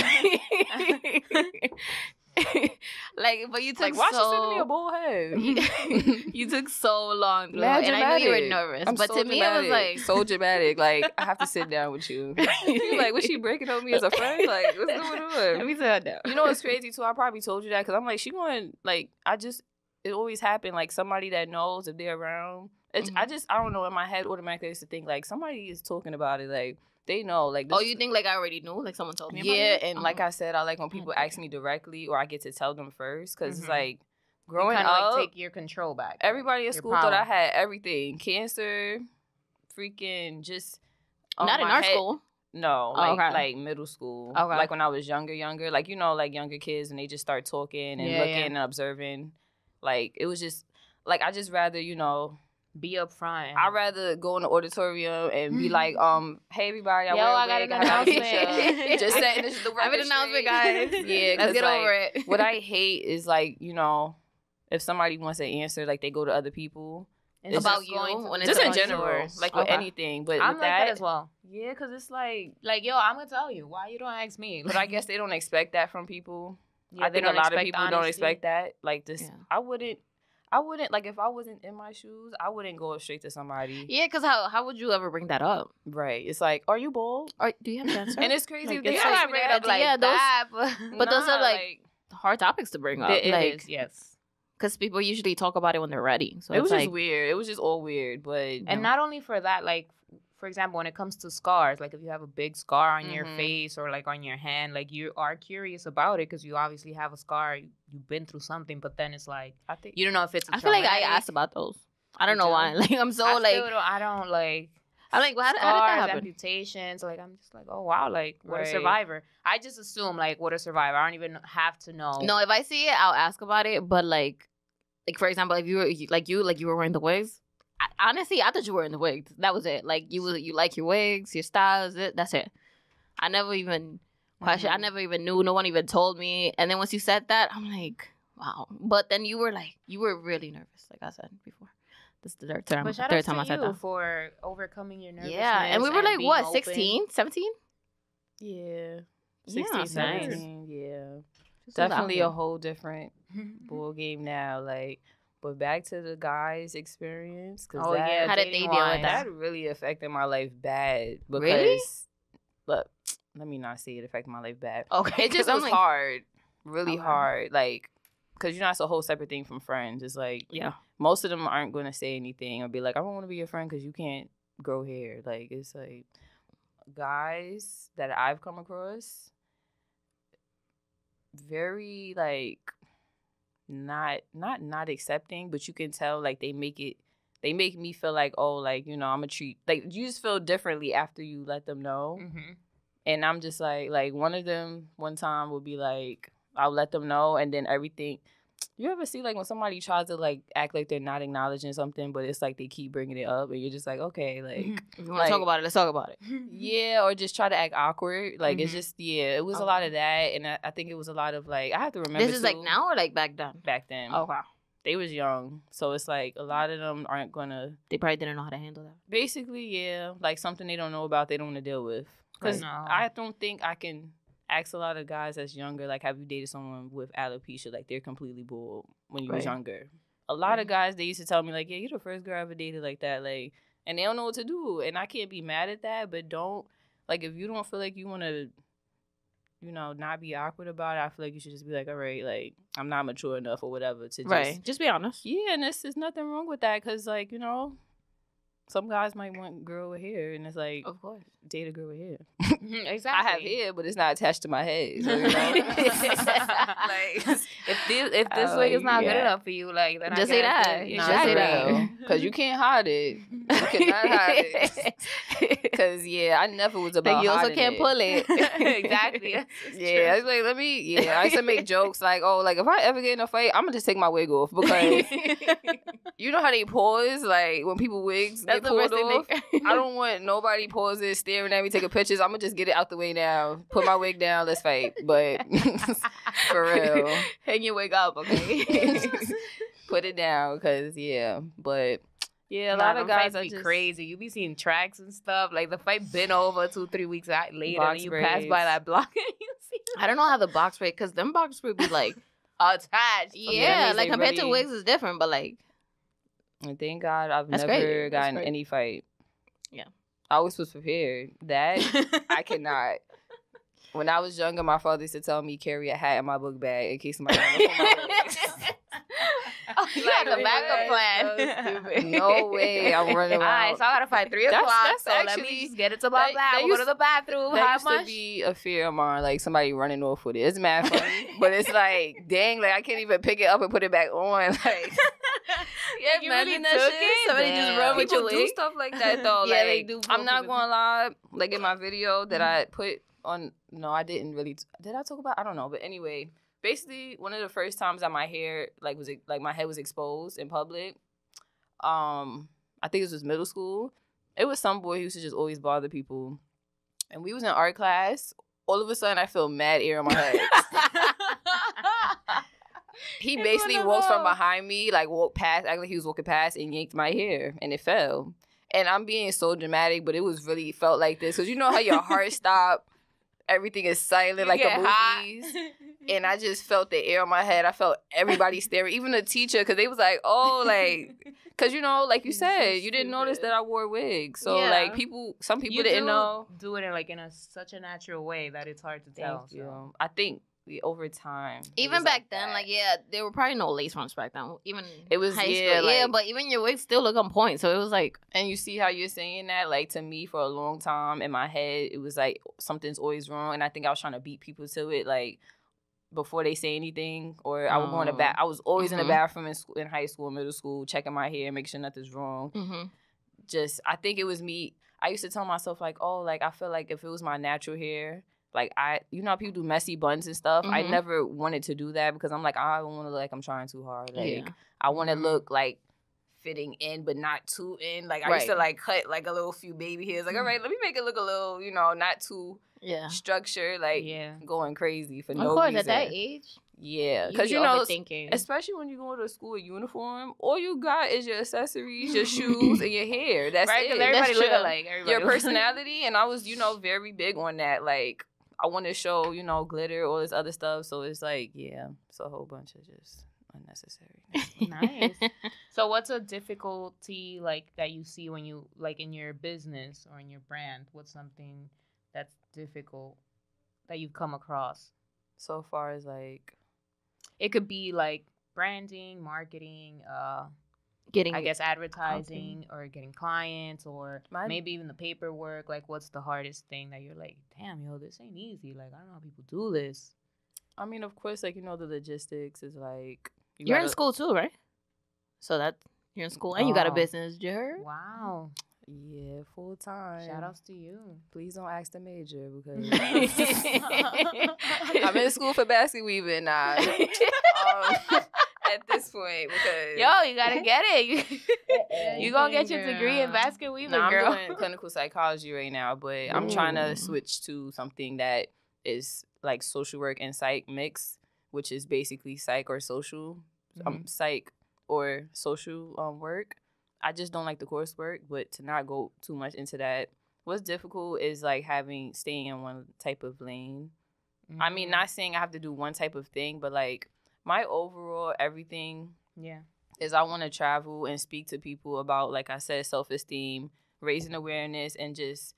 [SPEAKER 2] [laughs] like, but you took
[SPEAKER 3] Like, why
[SPEAKER 2] so.
[SPEAKER 3] she sending me a head? [laughs]
[SPEAKER 2] you, [laughs] you took so long,
[SPEAKER 3] Mad
[SPEAKER 2] and I knew you were nervous.
[SPEAKER 3] I'm
[SPEAKER 2] but
[SPEAKER 3] so
[SPEAKER 2] to me, it was like
[SPEAKER 3] so dramatic. Like I have to sit down with you. you like, was she breaking on me as a friend? Like, what's going on?
[SPEAKER 2] Let me tell you.
[SPEAKER 3] You know what's crazy too? I probably told you that because I'm like, she going like, I just it always happened. like somebody that knows if they're around. It's, I
[SPEAKER 2] mm-hmm.
[SPEAKER 3] just I don't know in my head automatically I used to think like somebody is talking about it like they know like.
[SPEAKER 2] Oh, you think like I already knew? Like someone told me?
[SPEAKER 3] Yeah,
[SPEAKER 2] it?
[SPEAKER 3] and like
[SPEAKER 2] Uh-huh.
[SPEAKER 3] I said, I like when people ask me directly or I get to tell them first because it's
[SPEAKER 1] Mhm.
[SPEAKER 3] like growing
[SPEAKER 1] kinda,
[SPEAKER 3] up.
[SPEAKER 1] like take your control back.
[SPEAKER 3] Everybody at school thought I had everything. Cancer, freaking just
[SPEAKER 2] not in our
[SPEAKER 3] head-
[SPEAKER 2] school.
[SPEAKER 3] No,
[SPEAKER 2] Oh,
[SPEAKER 3] like
[SPEAKER 2] okay.
[SPEAKER 3] like middle school.
[SPEAKER 2] Okay.
[SPEAKER 3] Like when I was younger, younger. Like you know, like younger kids and they just start talking and
[SPEAKER 1] Yeah,
[SPEAKER 3] looking
[SPEAKER 1] yeah.
[SPEAKER 3] and observing. Like it was just like I just rather, you know,
[SPEAKER 1] Be up front.
[SPEAKER 3] I'd rather go in the auditorium and be like, um, hey everybody, I
[SPEAKER 1] Yo,
[SPEAKER 3] wear a
[SPEAKER 1] I got an
[SPEAKER 3] I have a
[SPEAKER 1] announcement.
[SPEAKER 3] picture. [laughs] just setting this, [laughs] the
[SPEAKER 2] I have an announcement,
[SPEAKER 3] straight.
[SPEAKER 2] guys. [laughs]
[SPEAKER 3] Yeah,
[SPEAKER 2] Let's
[SPEAKER 3] 'cause,
[SPEAKER 2] get
[SPEAKER 3] like,
[SPEAKER 2] over it.
[SPEAKER 3] what I hate is like, you know, if somebody wants an answer, like they go to other people.
[SPEAKER 1] It's
[SPEAKER 3] It's
[SPEAKER 2] about
[SPEAKER 1] just
[SPEAKER 2] you
[SPEAKER 1] going to
[SPEAKER 2] when it's
[SPEAKER 3] Just in general,
[SPEAKER 1] yours.
[SPEAKER 3] like with
[SPEAKER 2] Okay.
[SPEAKER 3] anything. But
[SPEAKER 1] I'm
[SPEAKER 3] with
[SPEAKER 1] like
[SPEAKER 3] that,
[SPEAKER 1] that as well.
[SPEAKER 3] yeah, because it's like,
[SPEAKER 1] Like, yo, I'm gonna tell you why you don't ask me.
[SPEAKER 3] but I guess they don't expect that from people.
[SPEAKER 1] Yeah,
[SPEAKER 3] I think a lot of
[SPEAKER 1] expect
[SPEAKER 3] people don't expect that. Like this,
[SPEAKER 2] Yeah.
[SPEAKER 3] I wouldn't. I wouldn't like if I wasn't in my shoes. I wouldn't go straight to somebody.
[SPEAKER 2] Yeah, because how how would you ever bring that up?
[SPEAKER 3] Right. It's like, are you bold?
[SPEAKER 2] Or do you have cancer? [laughs]
[SPEAKER 3] And it's crazy.
[SPEAKER 2] Like,
[SPEAKER 3] if they
[SPEAKER 2] it's
[SPEAKER 1] I'm
[SPEAKER 3] ask
[SPEAKER 1] not
[SPEAKER 3] me
[SPEAKER 1] bringing
[SPEAKER 3] that,
[SPEAKER 1] it up like
[SPEAKER 2] yeah, those-
[SPEAKER 1] that, but, [laughs]
[SPEAKER 2] but those are,
[SPEAKER 3] nah,
[SPEAKER 2] like, hard topics to bring up.
[SPEAKER 1] it, it
[SPEAKER 2] like,
[SPEAKER 1] is, yes.
[SPEAKER 2] because people usually talk about it when they're ready. So
[SPEAKER 3] it
[SPEAKER 2] it's
[SPEAKER 3] was
[SPEAKER 2] like,
[SPEAKER 3] just weird. It was just all weird. But
[SPEAKER 1] And
[SPEAKER 2] Yeah.
[SPEAKER 1] not only for that, like for example, when it comes to scars, like if you have a big scar on your
[SPEAKER 3] Mhm.
[SPEAKER 1] face or like on your hand, like you are curious about it because you obviously have a scar, you, you've been through something, but then it's like
[SPEAKER 3] I think
[SPEAKER 1] you don't know if it's. I
[SPEAKER 2] I feel like I asked about those. I don't
[SPEAKER 3] You
[SPEAKER 2] know
[SPEAKER 3] do?
[SPEAKER 2] why. [laughs] Like I'm so
[SPEAKER 1] I
[SPEAKER 2] like
[SPEAKER 1] don't, I don't like.
[SPEAKER 2] I'm like, well, how, did- how did that happen?
[SPEAKER 1] amputations. Like I'm just like, oh wow, like what
[SPEAKER 3] Right.
[SPEAKER 1] a survivor. I just assume like what a survivor. I don't even have to know.
[SPEAKER 2] No, if I see it, I'll ask about it. But like, like for example, if you were like you like you were wearing the wigs. I, honestly, I thought you were in the wigs. That was it. Like you was you like your wigs, your styles. It, that's it. I never even question. I
[SPEAKER 3] mm-hmm.
[SPEAKER 2] never even knew. No one even told me. And then once you said that, I'm like, wow. But then you were like, you were really nervous. Like I said before. This is the third time. third time I said that.
[SPEAKER 1] for overcoming your nervousness.
[SPEAKER 2] Yeah, and we were like what,
[SPEAKER 1] open.
[SPEAKER 2] 16, 17?
[SPEAKER 3] yeah,
[SPEAKER 2] Yeah,
[SPEAKER 3] 16,
[SPEAKER 1] nice.
[SPEAKER 3] 17, yeah.
[SPEAKER 2] Just was out
[SPEAKER 3] Definitely a whole different [laughs] ball game now. Like, but back to the guys' experience. 'cause
[SPEAKER 1] Oh,
[SPEAKER 3] that,
[SPEAKER 1] yeah,
[SPEAKER 2] How did they deal with that?
[SPEAKER 3] that really affected my life bad because
[SPEAKER 2] Really?
[SPEAKER 3] look, let me not say it affected my life bad.
[SPEAKER 2] Okay,
[SPEAKER 3] It just was
[SPEAKER 2] like-
[SPEAKER 3] hard, really oh,
[SPEAKER 2] Okay.
[SPEAKER 3] hard. Like, cause you know it's a whole separate thing from friends. It's like
[SPEAKER 2] Yeah.
[SPEAKER 3] most of them aren't going to say anything or be like, I don't want to be your friend because you can't grow hair. Like, it's like guys that I've come across, very like not not not accepting, but you can tell like they make it. They make me feel like, oh, like you know, I'm a treat. Like you just feel differently after you let them know
[SPEAKER 1] Mhm.
[SPEAKER 3] and I'm just like like one of them one time would be like I'll let them know and then everything you ever see like when somebody tries to like act like they're not acknowledging something but it's like they keep bringing it up and you're just like okay like [laughs]
[SPEAKER 2] If you want to talk about it, let's talk about it.
[SPEAKER 3] yeah or just try to act awkward like it's
[SPEAKER 1] Mhm.
[SPEAKER 3] just yeah it was a lot of that and I, I think it was a lot of like I have to remember
[SPEAKER 2] This is like now or like back then?
[SPEAKER 3] back then
[SPEAKER 2] Oh wow.
[SPEAKER 3] they was young, so it's like a lot of them aren't gonna.
[SPEAKER 2] They probably didn't know how to handle that.
[SPEAKER 3] Basically, yeah, like something they don't know about, they don't want to deal with. Because
[SPEAKER 1] No.
[SPEAKER 3] I don't think I can ask a lot of guys that's younger, like, have you dated someone with alopecia? Like, they're completely bull when you was younger. A lot of guys, they used to tell me, like, yeah, you're the first girl I ever dated like that. Like, and they don't know what to do. And I can't be mad at that, but don't, like, if you don't feel like you want to, you know, not be awkward about it, I feel like you should just be like, all right, like, I'm not mature enough or whatever to just.
[SPEAKER 2] Right. Just be honest.
[SPEAKER 3] Yeah, and there's, there's nothing wrong with that because, like, you know, some guys might want girl with hair, and it's like,
[SPEAKER 2] Of course.
[SPEAKER 3] date a girl with hair.
[SPEAKER 1] exactly. [laughs]
[SPEAKER 3] I have hair, but it's not attached to my head. So, you know? [laughs] [laughs] like,
[SPEAKER 1] if this if this
[SPEAKER 3] Oh,
[SPEAKER 1] wig is not good enough for you, like then
[SPEAKER 2] Just
[SPEAKER 1] I
[SPEAKER 2] say that.
[SPEAKER 1] it-
[SPEAKER 2] Just say that.
[SPEAKER 3] Because you can't hide it. You cannot hide it. Because, yeah, I never was about
[SPEAKER 2] Like you also can't
[SPEAKER 3] it.
[SPEAKER 2] pull it. [laughs]
[SPEAKER 1] exactly. [laughs]
[SPEAKER 3] Yeah, it's like let me. Yeah, I used to make jokes like, "Oh, like if I ever get in a fight, I'm gonna just take my wig off because [laughs] you know how they pause like when people wigs
[SPEAKER 2] That's
[SPEAKER 3] get
[SPEAKER 2] the
[SPEAKER 3] pulled off. I don't want nobody pausing, staring at me, taking pictures. I'm gonna just get it out the way now. Put my wig down. Let's fight. But for real,
[SPEAKER 2] Hang your wig up, okay?
[SPEAKER 3] put it down because yeah. But yeah, a
[SPEAKER 1] Nah,
[SPEAKER 3] lot of guys are
[SPEAKER 1] be
[SPEAKER 3] just
[SPEAKER 1] crazy. You be seeing tracks and stuff. Like the fight been over two, three weeks later,
[SPEAKER 3] Box
[SPEAKER 1] and you pass by that block [laughs] and you see
[SPEAKER 2] I don't know how the box rate because them box rate be like [laughs]
[SPEAKER 1] attached.
[SPEAKER 2] yeah, like compared to wigs is different, but like
[SPEAKER 3] And thank God I've
[SPEAKER 2] That's
[SPEAKER 3] never
[SPEAKER 2] great.
[SPEAKER 3] Gotten any fight.
[SPEAKER 2] Yeah.
[SPEAKER 3] I always was prepared. That I [laughs] cannot. When I was younger, my father used to tell me carry a hat in my book bag in case somebody wanna pull my legs. [laughs]
[SPEAKER 2] oh, you
[SPEAKER 1] Like,
[SPEAKER 2] had a backup
[SPEAKER 1] wait,
[SPEAKER 2] plan.
[SPEAKER 1] so. [laughs] [laughs]
[SPEAKER 3] No way, I'm running
[SPEAKER 1] All right, so I gotta fight three
[SPEAKER 3] That's-
[SPEAKER 1] o'clock.
[SPEAKER 3] that's
[SPEAKER 1] so let me just get it to my
[SPEAKER 3] that-
[SPEAKER 1] bag.
[SPEAKER 3] that
[SPEAKER 1] We'll go to the bathroom.
[SPEAKER 3] That
[SPEAKER 1] How
[SPEAKER 3] used
[SPEAKER 1] much?
[SPEAKER 3] to be a fear of mine, like somebody running off with it. It's mad funny, but it's like, dang, like I can't even pick it up and put it back on. Like,
[SPEAKER 2] Yeah,
[SPEAKER 1] You really
[SPEAKER 2] that
[SPEAKER 1] took
[SPEAKER 2] shit.
[SPEAKER 1] it?
[SPEAKER 2] Somebody just
[SPEAKER 1] Damn.
[SPEAKER 2] run with
[SPEAKER 3] people
[SPEAKER 2] your
[SPEAKER 3] do stuff like that though.
[SPEAKER 2] Yeah,
[SPEAKER 3] like,
[SPEAKER 2] they do
[SPEAKER 3] I'm not going to lie. Like in my video that mm-hmm. I put on, no, I didn't really. Did I talk about? I don't know. But anyway, basically, one of the first times that my hair like was like my head was exposed in public. Um, I think this was middle school. It was some boy who used to just always bother people, and we was in art class. All of a sudden, I feel mad air on my head. [laughs] he
[SPEAKER 1] It's
[SPEAKER 3] basically walked from behind me, like walked past, acting like he was walking past, and yanked my hair, and it fell. And I'm being so dramatic, but it was really felt like this because you know how your heart [laughs] stop, everything is silent,
[SPEAKER 1] You
[SPEAKER 3] like the movies. [laughs] And I just felt the air on my head. I felt everybody [laughs] staring, even the teacher, because they was like, "Oh, like." [laughs] Cause you know, like you said, you didn't notice that I wore a wig. So
[SPEAKER 2] Yeah.
[SPEAKER 3] like people, some people
[SPEAKER 1] you
[SPEAKER 3] didn't
[SPEAKER 1] do
[SPEAKER 3] know.
[SPEAKER 1] do it in like in a such a natural way that it's hard to tell.
[SPEAKER 3] Thank you.
[SPEAKER 1] so.
[SPEAKER 3] I think we- over time,
[SPEAKER 2] Even back then,
[SPEAKER 3] that.
[SPEAKER 2] like yeah, there were probably no lace fronts back then. Even
[SPEAKER 3] It was-
[SPEAKER 2] high
[SPEAKER 3] yeah,
[SPEAKER 2] school. yeah, but even your wigs still look on point. So it was like
[SPEAKER 3] And you see how you're saying that? Like to me, for a long time in my head, it was like something's always wrong, and I think I was trying to beat people to it, like before they say anything, or I would go in the
[SPEAKER 2] Oh.
[SPEAKER 3] back. I was always in
[SPEAKER 2] Mhm.
[SPEAKER 3] the bathroom in school, in high school, middle school, checking my hair, making sure nothing's wrong.
[SPEAKER 2] mm-hmm.
[SPEAKER 3] Just, I think it was me. I used to tell myself like, oh, like I feel like if it was my natural hair. Like I, you know, how people do messy buns and stuff. I
[SPEAKER 2] Mhm.
[SPEAKER 3] never wanted to do that because I'm like, I don't want to look like I'm trying too hard. Like
[SPEAKER 2] Yeah.
[SPEAKER 3] I want to
[SPEAKER 1] Mhm.
[SPEAKER 3] look like fitting in, but not too in. Like I used to like cut like a little few baby hairs. Like, all right, let me make it look a little, you know, not too
[SPEAKER 2] Yeah.
[SPEAKER 3] structured. Like
[SPEAKER 1] yeah.
[SPEAKER 3] going crazy for
[SPEAKER 2] Of
[SPEAKER 3] no
[SPEAKER 2] course,
[SPEAKER 3] reason.
[SPEAKER 2] at that age,
[SPEAKER 3] yeah,
[SPEAKER 2] you
[SPEAKER 3] because
[SPEAKER 2] be
[SPEAKER 3] you know,
[SPEAKER 2] overthinking.
[SPEAKER 3] especially when you go to school in uniform, all you got is your accessories, your shoes, and your [laughs] hair. That's
[SPEAKER 1] right? Because everybody look alike. Everybody
[SPEAKER 3] your [laughs] personality, and I was, you know, very big on that. Like I want to show, you know, glitter, all this other stuff. So it's like, yeah, it's a whole bunch of just unnecessary. [laughs]
[SPEAKER 1] Nice. [laughs] So what's a difficulty like that you see when you like in your business or in your brand? What's something that's difficult that you've come across?
[SPEAKER 3] so far as like
[SPEAKER 1] It could be like branding, marketing, uh
[SPEAKER 2] Getting,
[SPEAKER 1] I guess advertising or getting clients or
[SPEAKER 3] My-
[SPEAKER 1] maybe even the paperwork. Like what's the hardest thing that you're like, damn, yo, this ain't easy. Like I don't know how people do this.
[SPEAKER 3] I mean, of course, like you know, the logistics is like you
[SPEAKER 2] you're in
[SPEAKER 3] gotta-
[SPEAKER 2] school too, right? So that you're in school and you got a
[SPEAKER 3] Oh.
[SPEAKER 2] business, you?
[SPEAKER 1] Wow.
[SPEAKER 3] Yeah, full time.
[SPEAKER 1] Shout outs to you.
[SPEAKER 3] Please don't ask the major [laughs] because [laughs] I'm in school for basket weaving now. [laughs] um, at this point, because
[SPEAKER 1] Yo, you gotta [laughs] get it. [laughs] You, you gonna get your
[SPEAKER 2] Girl.
[SPEAKER 1] degree in basket weaving,
[SPEAKER 3] Nah, I'm
[SPEAKER 1] girl.
[SPEAKER 3] doing clinical psychology right now, but I'm trying to switch to something that is like social work and psych mix, which is basically psych or social.
[SPEAKER 1] Mm-hmm.
[SPEAKER 3] Um, psych or social um, work. I just don't like the coursework, but to not go too much into that. What's difficult is like having staying in one type of lane. I mean,
[SPEAKER 1] Mm,
[SPEAKER 3] not saying I have to do one type of thing, but like my overall everything
[SPEAKER 1] yeah.
[SPEAKER 3] is I want to travel and speak to people about, like I said, self esteem, raising awareness, and just,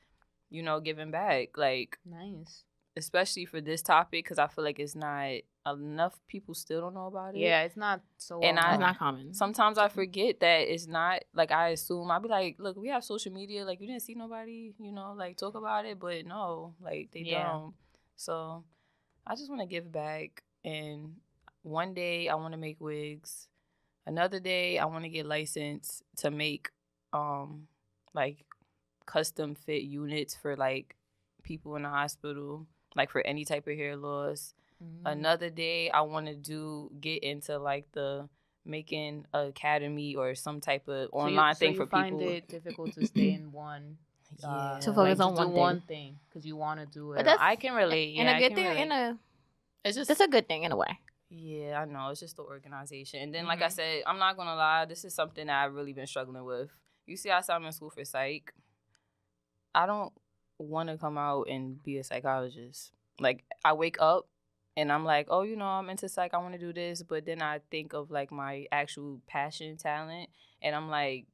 [SPEAKER 3] you know, giving back. Like,
[SPEAKER 1] Nice.
[SPEAKER 3] especially for this topic, because I feel like it's not enough people still don't know about it.
[SPEAKER 1] Yeah, it's not so.
[SPEAKER 3] And
[SPEAKER 1] well
[SPEAKER 3] I-
[SPEAKER 2] It's not common.
[SPEAKER 3] Sometimes I forget that it's not like I assume I'll be like, look, we have social media, like you didn't see nobody, you know, like talk about it, but no, like they
[SPEAKER 1] Yeah.
[SPEAKER 3] don't. So I just want to give back, and one day I want to make wigs. Another day I want to get licensed to make um like custom fit units for like people in the hospital, like for any type of hair loss
[SPEAKER 1] Mhm.
[SPEAKER 3] another day i want to do get into like the making academy or some type of
[SPEAKER 1] So you-
[SPEAKER 3] online
[SPEAKER 1] so
[SPEAKER 3] thing
[SPEAKER 1] you
[SPEAKER 3] for
[SPEAKER 1] find
[SPEAKER 3] people
[SPEAKER 1] it difficult to stay in one. [laughs]
[SPEAKER 3] yeah
[SPEAKER 1] uh,
[SPEAKER 2] To focus
[SPEAKER 1] like,
[SPEAKER 2] on
[SPEAKER 1] do
[SPEAKER 2] one thing.
[SPEAKER 1] one thing because you want to do it.
[SPEAKER 2] But that's-
[SPEAKER 1] I can relate.
[SPEAKER 2] and
[SPEAKER 1] yeah,
[SPEAKER 2] a
[SPEAKER 1] I
[SPEAKER 2] good thing,
[SPEAKER 1] relate.
[SPEAKER 2] and a
[SPEAKER 3] it's just
[SPEAKER 2] that's a good thing in a way.
[SPEAKER 3] Yeah i know it's just the organization and then like i
[SPEAKER 1] Mhm.
[SPEAKER 3] said i'm not gonna lie this is something that i've really been struggling with you see i said i'm in school for psych i don't want to come out and be a psychologist like i wake up and i'm like oh you know i'm into psych i want to do this but then i think of like my actual passion talent and i'm like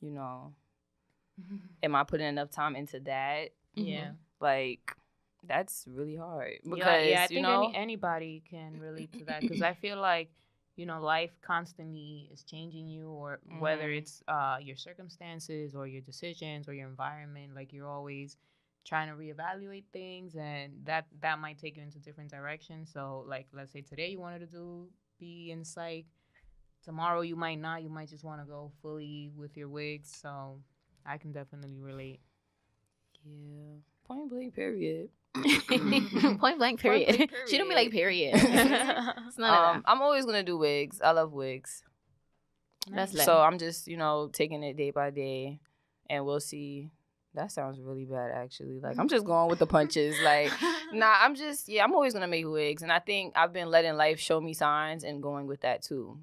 [SPEAKER 3] you know [laughs] am I putting enough time into that?
[SPEAKER 1] yeah.
[SPEAKER 3] Like, that's really hard because
[SPEAKER 1] yeah, yeah, I think
[SPEAKER 3] know,
[SPEAKER 1] any, anybody can relate to that because [clears throat] I feel like you know life constantly is changing you, or whether
[SPEAKER 3] Mhm.
[SPEAKER 1] it's uh your circumstances or your decisions or your environment. Like you're always trying to reevaluate things, and that that might take you into different directions. So, like, let's say today you wanted to do be in psych. Tomorrow you might not. You might just want to go fully with your wigs. So, I can definitely relate.
[SPEAKER 3] yeah, point blank. Period. [laughs]
[SPEAKER 2] Point blank. Period.
[SPEAKER 3] blank,
[SPEAKER 2] she don't be like period. [laughs] It's not
[SPEAKER 3] Um, I'm always gonna do wigs. I love wigs.
[SPEAKER 2] That's
[SPEAKER 1] Nice.
[SPEAKER 2] lit.
[SPEAKER 3] So I'm just, you know, taking it day by day, and we'll see. That sounds really bad, actually. Like I'm just going with the punches. Like, [laughs] nah, I'm just, yeah, I'm always gonna make wigs, and I think I've been letting life show me signs and going with that too.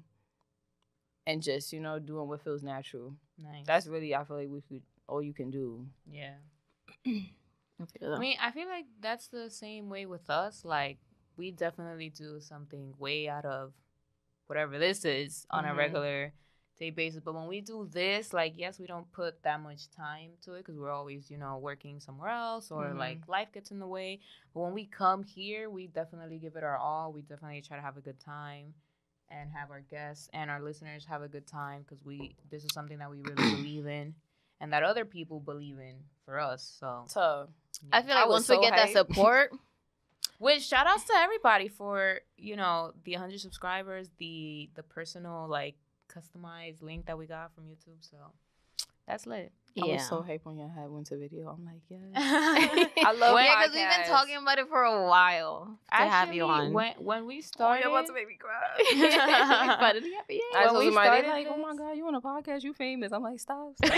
[SPEAKER 3] And just, you know, doing what feels natural.
[SPEAKER 1] nice.
[SPEAKER 3] That's really, I feel like we could, all you can do.
[SPEAKER 1] yeah. [clears throat]
[SPEAKER 2] I
[SPEAKER 1] mean, I feel like that's the same way with us. Like, we definitely do something way out of whatever this is on a
[SPEAKER 3] Mhm.
[SPEAKER 1] regular day basis. But when we do this, like, yes, we don't put that much time to it because we're always, you know, working somewhere else or
[SPEAKER 3] Mhm.
[SPEAKER 1] like life gets in the way. But when we come here, we definitely give it our all. We definitely try to have a good time and have our guests and our listeners have a good time because we this is something that we really [coughs] believe in and that other people believe in for us. So
[SPEAKER 3] So
[SPEAKER 2] I feel like
[SPEAKER 3] was
[SPEAKER 2] once
[SPEAKER 3] so
[SPEAKER 2] we get that support, [laughs]
[SPEAKER 1] Which shout outs to everybody for you know the 100 subscribers, the the personal like customized link that we got from YouTube. So that's lit.
[SPEAKER 3] I
[SPEAKER 2] yeah.
[SPEAKER 3] was so hyped when y'all had winter video. I'm like, [laughs] yeah. [laughs]
[SPEAKER 1] I
[SPEAKER 3] I love
[SPEAKER 1] When- [laughs]
[SPEAKER 2] yeah, because we've been talking about it for a while to have you on.
[SPEAKER 1] When when we
[SPEAKER 3] Oh,
[SPEAKER 1] started,
[SPEAKER 3] you're about to make me cry.
[SPEAKER 2] Finally happy, yeah.
[SPEAKER 3] I
[SPEAKER 1] When
[SPEAKER 3] told
[SPEAKER 1] we
[SPEAKER 3] somebody,
[SPEAKER 1] started
[SPEAKER 3] like, oh my god, you on a podcast? You famous? I'm like, stop. stop.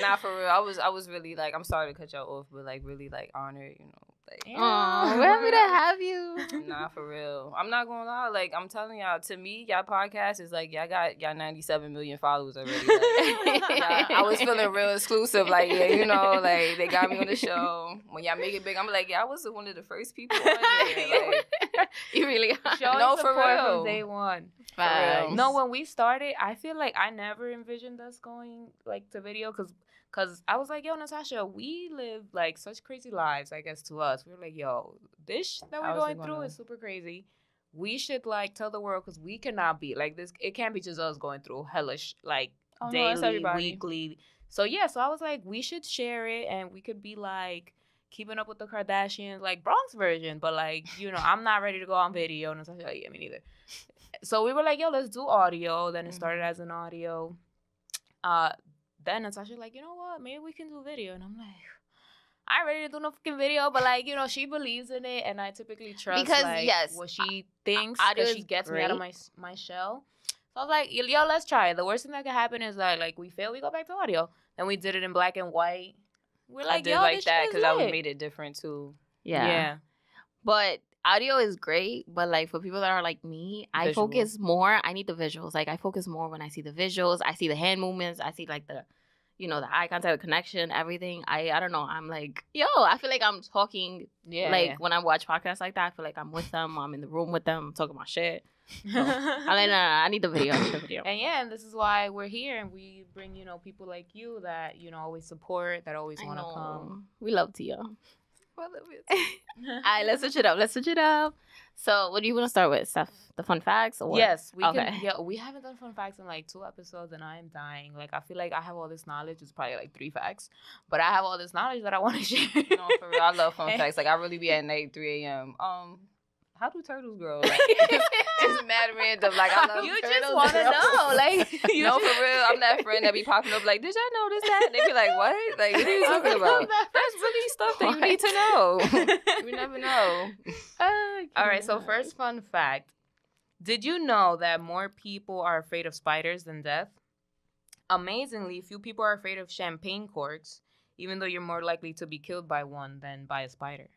[SPEAKER 3] nah, for real. I was, I was really like, I'm sorry to cut y'all off, but like, really like honored, you know, like.
[SPEAKER 1] Yeah.
[SPEAKER 2] Aw, we're happy to have you.
[SPEAKER 3] Nah, for real. I'm not gonna lie. Like, I'm telling y'all, to me, y'all podcast is like, y'all got y'all 97 million followers already. Like, [laughs] y'all- I was feeling real exclusive. Like, yeah, you know, like they got me on the show. When y'all make it big, I'm like, yeah, I was one of the first people on there. [laughs] Like,
[SPEAKER 2] you really are.
[SPEAKER 1] Showing
[SPEAKER 3] No, for real.
[SPEAKER 1] from day one.
[SPEAKER 3] real.
[SPEAKER 1] No, when we started, I feel like I never envisioned us going like to video because because I was like, yo, Natasha, we live like such crazy lives. I guess to us, we were like, yo, this that we're going through is super crazy. We should like tell the world because we cannot be like this. It can't be just us going through hellish like
[SPEAKER 3] Oh,
[SPEAKER 1] daily,
[SPEAKER 3] everybody.
[SPEAKER 1] weekly. So yeah, so I was like, we should share it, and we could be like keeping up with the Kardashians, like Bronx version. But like, you know, I'm not ready to go on video, and like, yeah, me neither. So we were like, yo, let's do audio. Then it started
[SPEAKER 3] Mhm.
[SPEAKER 1] as an audio. Uh, then Natasha like, you know what? Maybe we can do video, and I'm like. I ain't ready to do no fucking video, but like you know, she believes in it, and I typically trust
[SPEAKER 2] Because,
[SPEAKER 1] like,
[SPEAKER 2] yes,
[SPEAKER 1] what she thinks
[SPEAKER 2] audio
[SPEAKER 1] because she gets me out of my my shell. So I was like, yo, let's try it. The worst thing that could happen is that like we fail, we go back to audio. Then we did it in black and white. We're like,
[SPEAKER 3] I did
[SPEAKER 1] yo,
[SPEAKER 3] like
[SPEAKER 1] this
[SPEAKER 3] that because I made it different too.
[SPEAKER 2] Yeah. Yeah. But audio is great, but like for people that are like me, I
[SPEAKER 3] Visual.
[SPEAKER 2] focus more. I need the visuals. Like I focus more when I see the visuals. I see the hand movements. I see like the, you know, the eye contact, the connection, everything. I I don't know. I'm like, yo, I feel like I'm talking.
[SPEAKER 3] Yeah.
[SPEAKER 2] like when I watch podcasts like that, I feel like I'm with them. I'm in the room with them, I'm talking my shit. I'm like, no, no, no, I need the video. I need the video.
[SPEAKER 1] And yeah, and this is why we're here, and we bring you know people like you that you know always support, that always want to come.
[SPEAKER 2] We love Tia. [laughs] All right, let's switch it up. Let's switch it up. So, what do you want to start with, Steph? The fun facts? Or what?
[SPEAKER 1] Yes, we
[SPEAKER 2] Okay.
[SPEAKER 1] can. Yeah, we haven't done fun facts in like two episodes, and I am dying. Like I feel like I have all this knowledge. It's probably like three facts, but I have all this knowledge that I want to [laughs] share.
[SPEAKER 3] no, for real, I love fun [laughs] facts. Like I really be at night, three a.m. Um, how do turtles grow? [laughs] Like, it's mad random. Like I love
[SPEAKER 1] you
[SPEAKER 3] turtles.
[SPEAKER 1] just want to know, like [laughs] you
[SPEAKER 3] no,
[SPEAKER 1] just-
[SPEAKER 3] for real. I'm that friend that be popping up like, did y'all notice that? They be like, what? Like, what are you talking [laughs] about? That's really stuff that you need to know. we never know.
[SPEAKER 1] All right, so first fun fact. Did you know that more people are afraid of spiders than death? Amazingly, few people are afraid of champagne corks, even though you're more likely to be killed by one than by a spider.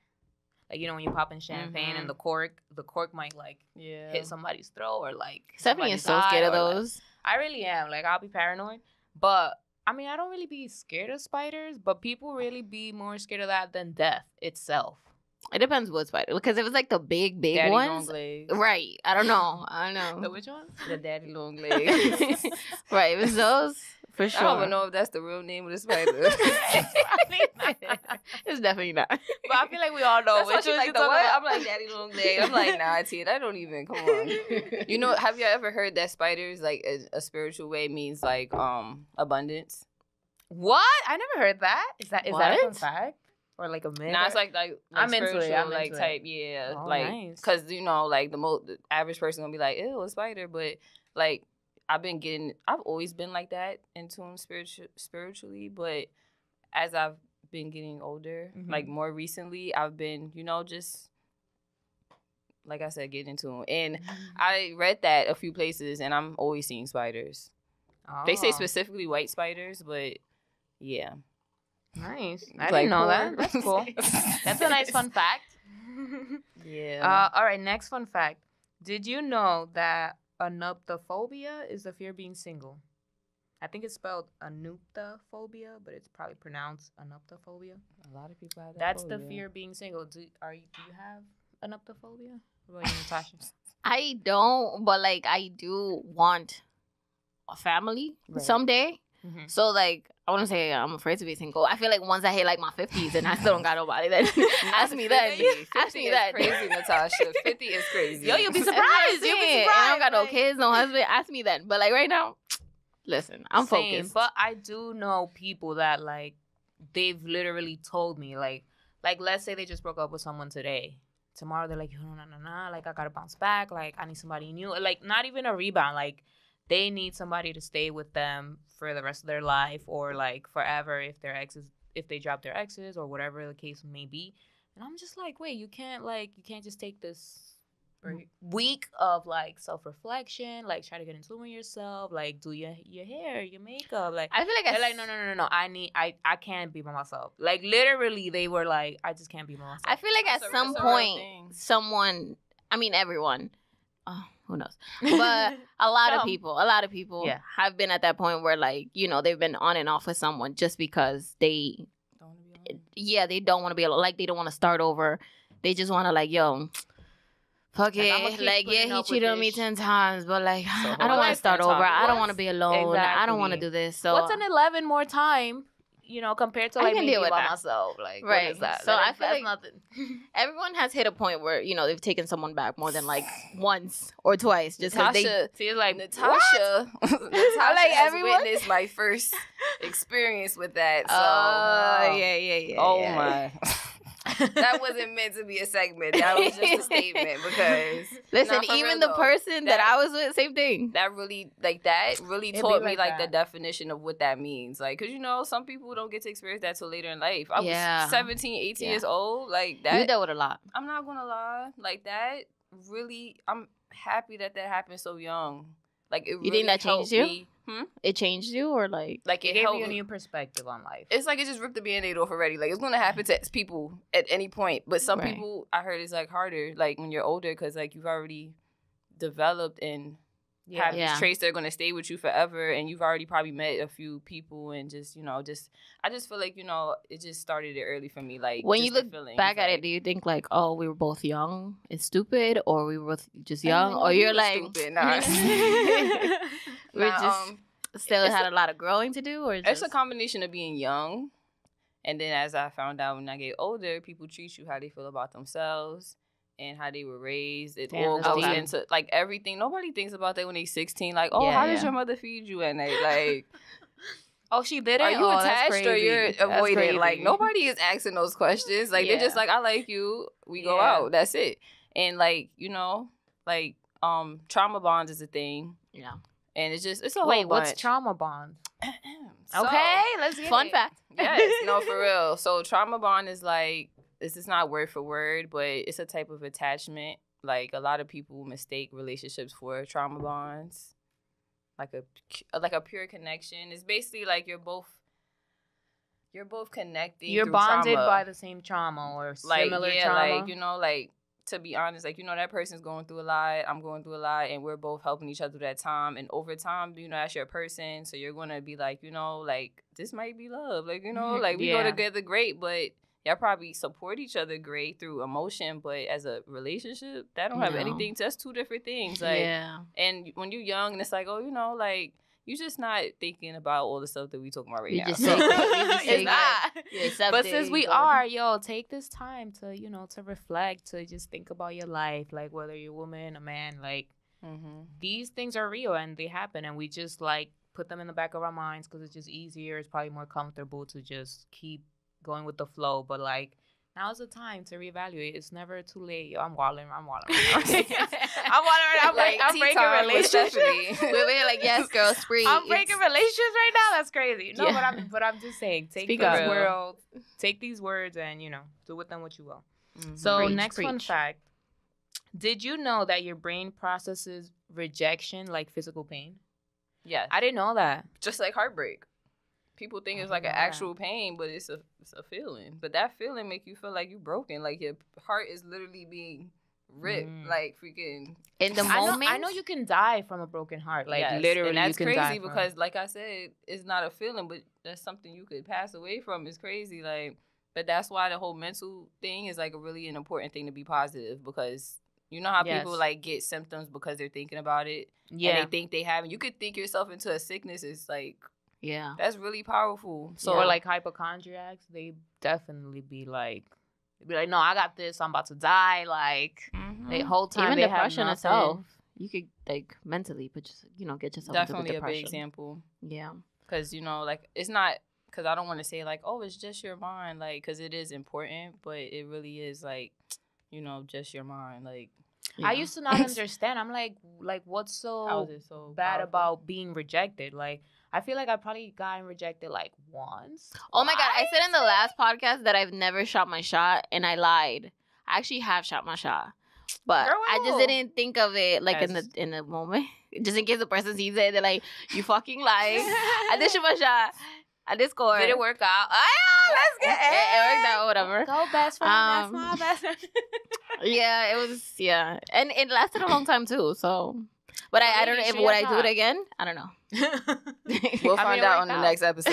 [SPEAKER 1] Like you know when you pop in champagne
[SPEAKER 3] Mhm.
[SPEAKER 1] and the cork, the cork might like
[SPEAKER 3] Yeah.
[SPEAKER 1] hit somebody's throat or like
[SPEAKER 2] Stephanie is so scared of
[SPEAKER 1] or, like-
[SPEAKER 2] those.
[SPEAKER 1] I really am. Like I'll be paranoid. But I mean I don't really be scared of spiders, but people really be more scared of that than death itself.
[SPEAKER 2] It depends what spider. Because if it's like the big, big
[SPEAKER 3] Daddy
[SPEAKER 2] ones,
[SPEAKER 3] long legs.
[SPEAKER 2] right? I don't know. [laughs] I don't know.
[SPEAKER 1] which ones?
[SPEAKER 3] The daddy long [laughs] legs.
[SPEAKER 2] right? If it's those, for sure.
[SPEAKER 3] I don't even know if that's the real name of the spider. [laughs] [laughs]
[SPEAKER 2] it's definitely not.
[SPEAKER 1] But I feel like we all know
[SPEAKER 3] That's
[SPEAKER 1] which
[SPEAKER 3] like the what?
[SPEAKER 1] about.
[SPEAKER 3] I'm like daddy long leg. I'm like nah, T. That don't even come on. You know, have you ever heard that spiders like a, a spiritual way means like um abundance?
[SPEAKER 1] What? I never heard that. Is that is that a fact or like a myth?
[SPEAKER 3] Nah, it's like like, like
[SPEAKER 1] I'm into it,
[SPEAKER 3] spiritual,
[SPEAKER 1] I'm
[SPEAKER 3] like
[SPEAKER 1] into it.
[SPEAKER 3] type yeah,
[SPEAKER 1] Oh,
[SPEAKER 3] like
[SPEAKER 1] nice.
[SPEAKER 3] because you know like the most the average person gonna be like ew a spider, but like I've been getting I've always been like that in tune spiritual spiritually, but as I've been getting older,
[SPEAKER 1] Mhm.
[SPEAKER 3] like more recently, I've been you know just like I said getting into 'em. and I read that a few places, and I'm always seeing spiders. They say
[SPEAKER 1] Oh,
[SPEAKER 3] specifically white spiders, but yeah,
[SPEAKER 1] Nice. [laughs] I
[SPEAKER 3] Like
[SPEAKER 1] didn't know that. That's cool. [laughs] That's a nice fun fact. [laughs]
[SPEAKER 3] Yeah.
[SPEAKER 1] Uh, all right, next fun fact. Did you know that anuptophobia is the fear of being single? I think it's spelled anuptophobia, but it's probably pronounced anuptophobia.
[SPEAKER 3] a lot of people have that.
[SPEAKER 1] That's the fear of being single. Do are you, do you have anuptophobia? What about you, Natasha? [laughs]
[SPEAKER 2] I don't, but like I do want a family
[SPEAKER 3] Right.
[SPEAKER 2] someday.
[SPEAKER 1] Mhm.
[SPEAKER 2] So like I want to say I'm afraid to be single. I feel like once I hit like my 50s and I still don't got nobody, then ask me.
[SPEAKER 3] 50,
[SPEAKER 2] Ask me that.
[SPEAKER 3] crazy, Natasha. 50 is crazy.
[SPEAKER 1] Yo, you'll be [laughs] surprised. You'll be surprised.
[SPEAKER 2] I don't got no kids, no husband. Ask me then. But like right now, [tsk] listen, I'm
[SPEAKER 1] Same,
[SPEAKER 2] focused.
[SPEAKER 1] But I do know people that like they've literally told me like like let's say they just broke up with someone today. Tomorrow they're like, no, no, no, no, like I gotta bounce back. Like I need somebody new. Like not even a rebound. Like they need somebody to stay with them for the rest of their life or like forever if their exes if they drop their exes or whatever the case may be. And I'm just like, wait, you can't like you can't just take this
[SPEAKER 3] Right.
[SPEAKER 1] week of like self reflection, like try to get in tune with yourself, like do your your hair, your makeup, like
[SPEAKER 2] I feel like
[SPEAKER 1] they're
[SPEAKER 2] I
[SPEAKER 1] like, no, no, no, no, no. I need, I, I can't be by myself. Like literally, they were like, I just can't be by myself.
[SPEAKER 2] I feel like at
[SPEAKER 3] That's a-
[SPEAKER 2] some
[SPEAKER 3] that's
[SPEAKER 2] point, someone, I mean, everyone, oh, who knows? But [laughs] a lot of people, a lot of people
[SPEAKER 1] Yeah.
[SPEAKER 2] have been at that point where, like, you know, they've been on and off with someone just because they,
[SPEAKER 3] Don't be eh,
[SPEAKER 2] yeah, they don't want to be alone. Like, they don't want to start over. They just want to, like, yo, fuck it. Like, yeah, he cheated on me
[SPEAKER 1] this.
[SPEAKER 2] 10 times, but, like, [sighs] I don't want to start over. I don't want to be alone. I don't want to do this. So,
[SPEAKER 1] What's an eleven more time? You know, compared to
[SPEAKER 2] I
[SPEAKER 1] like
[SPEAKER 2] can
[SPEAKER 1] me
[SPEAKER 2] deal with
[SPEAKER 1] by
[SPEAKER 2] that.
[SPEAKER 1] myself. Like,
[SPEAKER 2] Right.
[SPEAKER 1] what is that?
[SPEAKER 2] So
[SPEAKER 1] That
[SPEAKER 2] I
[SPEAKER 1] is-
[SPEAKER 2] feel
[SPEAKER 1] that's
[SPEAKER 2] like-
[SPEAKER 1] nothing. [laughs]
[SPEAKER 2] everyone has hit a point where, you know, they've taken someone back more than, like, [sighs] once or twice just because they.
[SPEAKER 3] Natasha,
[SPEAKER 1] See, it's like
[SPEAKER 3] Natasha, [laughs] [laughs] Natasha
[SPEAKER 2] like
[SPEAKER 3] has
[SPEAKER 2] everyone?
[SPEAKER 3] witnessed my first experience with that. So,
[SPEAKER 2] Oh, yeah, yeah, yeah.
[SPEAKER 3] oh
[SPEAKER 2] yeah.
[SPEAKER 3] my. That wasn't meant to be a segment. That was just a statement [laughs] because
[SPEAKER 2] Listen,
[SPEAKER 3] Nah,
[SPEAKER 2] even the
[SPEAKER 3] though,
[SPEAKER 2] person that,
[SPEAKER 3] that-
[SPEAKER 2] I was with, same thing.
[SPEAKER 3] that really like that really
[SPEAKER 1] It be
[SPEAKER 3] taught me
[SPEAKER 1] like
[SPEAKER 3] the definition of what that means like because you know some people don't get to experience that till later in life i
[SPEAKER 2] Yeah.
[SPEAKER 3] was 17 18
[SPEAKER 2] Yeah.
[SPEAKER 3] years old like that.
[SPEAKER 2] you dealt with a lot.
[SPEAKER 3] i'm not gonna lie like that really i'm happy that that happened so young Like it
[SPEAKER 2] You
[SPEAKER 3] really
[SPEAKER 2] think that
[SPEAKER 3] helped
[SPEAKER 2] changed you?
[SPEAKER 3] me- Hmm?
[SPEAKER 2] It changed you or like
[SPEAKER 3] Like
[SPEAKER 1] It
[SPEAKER 3] it
[SPEAKER 1] gave
[SPEAKER 3] helped
[SPEAKER 1] you a new perspective on life.
[SPEAKER 3] It's like it just ripped the band-aid off already. Like it's gonna happen to people at any point. But some
[SPEAKER 2] Right.
[SPEAKER 3] people I heard it's like harder, like when you're older, because like you've already developed and have
[SPEAKER 2] Yeah.
[SPEAKER 3] these traits that are gonna stay with you forever, and you've already probably met a few people, and just you know, just I just feel like you know, it just started it early for me. Like
[SPEAKER 2] when you look
[SPEAKER 3] feelings,
[SPEAKER 2] back at it, do you think like, oh, we were both young and stupid, or we were both just young, or
[SPEAKER 3] you
[SPEAKER 2] you're like
[SPEAKER 3] stupid. [laughs] Nah. [laughs]
[SPEAKER 2] we're
[SPEAKER 3] Nah,
[SPEAKER 2] just
[SPEAKER 3] um,
[SPEAKER 2] still had
[SPEAKER 3] a-
[SPEAKER 2] a lot of growing to do, or
[SPEAKER 3] It's
[SPEAKER 2] just
[SPEAKER 3] a combination of being young, and then as I found out when I get older, people treat you how they feel about themselves and how they were raised. It
[SPEAKER 1] Damn,
[SPEAKER 3] all goes
[SPEAKER 2] deep.
[SPEAKER 3] into like everything. Nobody thinks about that when they're 16. Like, oh,
[SPEAKER 2] Yeah,
[SPEAKER 3] how does your mother feed you at night? Like, [laughs]
[SPEAKER 1] oh, she did it.
[SPEAKER 3] are you
[SPEAKER 1] Oh,
[SPEAKER 3] attached or you're avoiding? Like, nobody is asking those questions. Like, they're just like, I like you. We go
[SPEAKER 1] Yeah.
[SPEAKER 3] out. That's it. And like, you know, like, um, trauma bonds is a thing.
[SPEAKER 2] yeah.
[SPEAKER 3] And it's just it's a whole
[SPEAKER 1] Wait, what's trauma bond? [clears throat]
[SPEAKER 3] So-
[SPEAKER 1] okay, let's get
[SPEAKER 2] Fun
[SPEAKER 1] it.
[SPEAKER 2] fact.
[SPEAKER 3] yes, no, for [laughs] real. So trauma bond is like this is not word for word, but it's a type of attachment. Like a lot of people mistake relationships for trauma bonds, like a like a pure connection. It's basically like you're both you're both connected.
[SPEAKER 1] You're bonded
[SPEAKER 3] trauma.
[SPEAKER 1] by the same trauma or
[SPEAKER 3] like
[SPEAKER 1] similar
[SPEAKER 3] yeah,
[SPEAKER 1] trauma.
[SPEAKER 3] like you know, like to be honest, like you know that person's going through a lot. I'm going through a lot, and we're both helping each other through that time. And over time, you know, that's your person, so you're gonna be like, you know, like this might be love. Like you know, mm-hmm. like we
[SPEAKER 1] Yeah.
[SPEAKER 3] go together great, but y'all probably support each other great through emotion. But as a relationship, that don't have
[SPEAKER 2] No.
[SPEAKER 3] anything. That's two different things. Like
[SPEAKER 2] yeah.
[SPEAKER 3] and when you're young, and it's like, oh, you know, like. You just not thinking about all the stuff that we talking about right
[SPEAKER 2] You
[SPEAKER 3] now.
[SPEAKER 2] just you just [laughs]
[SPEAKER 3] it's not.
[SPEAKER 1] But since we are, yo, take this time to, you know, to reflect, to just think about your life, like whether you're a woman, a man, like
[SPEAKER 3] hmm
[SPEAKER 1] these things are real and they happen, and we just like put them in the back of our minds because it's just easier. It's probably more comfortable to just keep going with the flow. But like now's the time to reevaluate. It's never too late. Yo, I'm walling. I'm walling. I'm walling. [laughs] I'm,
[SPEAKER 3] Like
[SPEAKER 1] I'm breaking relationships. [laughs]
[SPEAKER 2] We're we're like, yes, girl, spree.
[SPEAKER 1] I'm breaking
[SPEAKER 2] It's-
[SPEAKER 1] relationships right now. That's crazy. No,
[SPEAKER 2] Yeah.
[SPEAKER 1] but I'm but I'm just saying, take
[SPEAKER 2] Speak
[SPEAKER 1] these words, take these words, and you know, do with them what you will.
[SPEAKER 3] Mhm.
[SPEAKER 1] So
[SPEAKER 2] Preach,
[SPEAKER 1] next fun fact: Did you know that your brain processes rejection like physical pain?
[SPEAKER 3] yes,
[SPEAKER 1] I didn't know that.
[SPEAKER 3] just like heartbreak. People think it's like an
[SPEAKER 1] didn't know that.
[SPEAKER 3] actual pain, but it's a it's a feeling. But that feeling make you feel like you're broken, like your heart is literally being ripped,
[SPEAKER 1] Mm.
[SPEAKER 3] like freaking.
[SPEAKER 2] in the
[SPEAKER 1] I know,
[SPEAKER 2] moment.
[SPEAKER 1] I know you can die from a broken heart, like
[SPEAKER 3] Yes,
[SPEAKER 1] literally.
[SPEAKER 3] and that's
[SPEAKER 1] you can die
[SPEAKER 3] crazy
[SPEAKER 1] from-
[SPEAKER 3] because, like I said, it's not a feeling, but that's something you could pass away from. It's crazy, like. But that's why the whole mental thing is like a really an important thing to be positive because you know how people like get symptoms because they're thinking about it
[SPEAKER 1] yeah,
[SPEAKER 3] and they think they have. it. You could think yourself into a sickness. It's like
[SPEAKER 2] Yeah.
[SPEAKER 3] that's really powerful. So
[SPEAKER 1] or like hypochondriacs, they definitely be like, they be like, no, I got this. I'm about to die. Like
[SPEAKER 3] Mhm.
[SPEAKER 1] the whole time
[SPEAKER 2] Even
[SPEAKER 1] they
[SPEAKER 2] depression
[SPEAKER 1] have
[SPEAKER 2] itself, you could like mentally, but just you know, get yourself
[SPEAKER 3] definitely
[SPEAKER 2] into
[SPEAKER 3] a big example
[SPEAKER 2] Yeah.
[SPEAKER 3] because you know like it's not because i don't want to say like oh it's just your mind like because it is important but it really is like you know just your mind like
[SPEAKER 1] I used to not [laughs] understand. I'm like, like what's so
[SPEAKER 3] how is it so
[SPEAKER 1] bad
[SPEAKER 3] powerful?
[SPEAKER 1] about being rejected? Like, I feel like I probably gotten rejected like once.
[SPEAKER 2] Oh my god! I said in the last podcast that I've never shot my shot, and I lied. I actually have shot my shot, but
[SPEAKER 1] Girl,
[SPEAKER 2] I just didn't think of it like in the in the moment, [laughs] just in case the person sees it. They're like, "You fucking [laughs] lie." I did shoot my shot. I did score.
[SPEAKER 1] Did it work out? Oh, [laughs] let's
[SPEAKER 2] It,
[SPEAKER 1] get
[SPEAKER 2] it worked out. Whatever.
[SPEAKER 1] Go best friend.
[SPEAKER 2] Um,
[SPEAKER 1] that's my best friend. [laughs]
[SPEAKER 2] Yeah, it was. Yeah, and it lasted a long time too. So, but
[SPEAKER 1] So
[SPEAKER 2] I, I don't know if would I do it again. I don't know. [laughs]
[SPEAKER 3] we'll
[SPEAKER 1] I mean,
[SPEAKER 3] find out on the
[SPEAKER 1] out.
[SPEAKER 3] next episode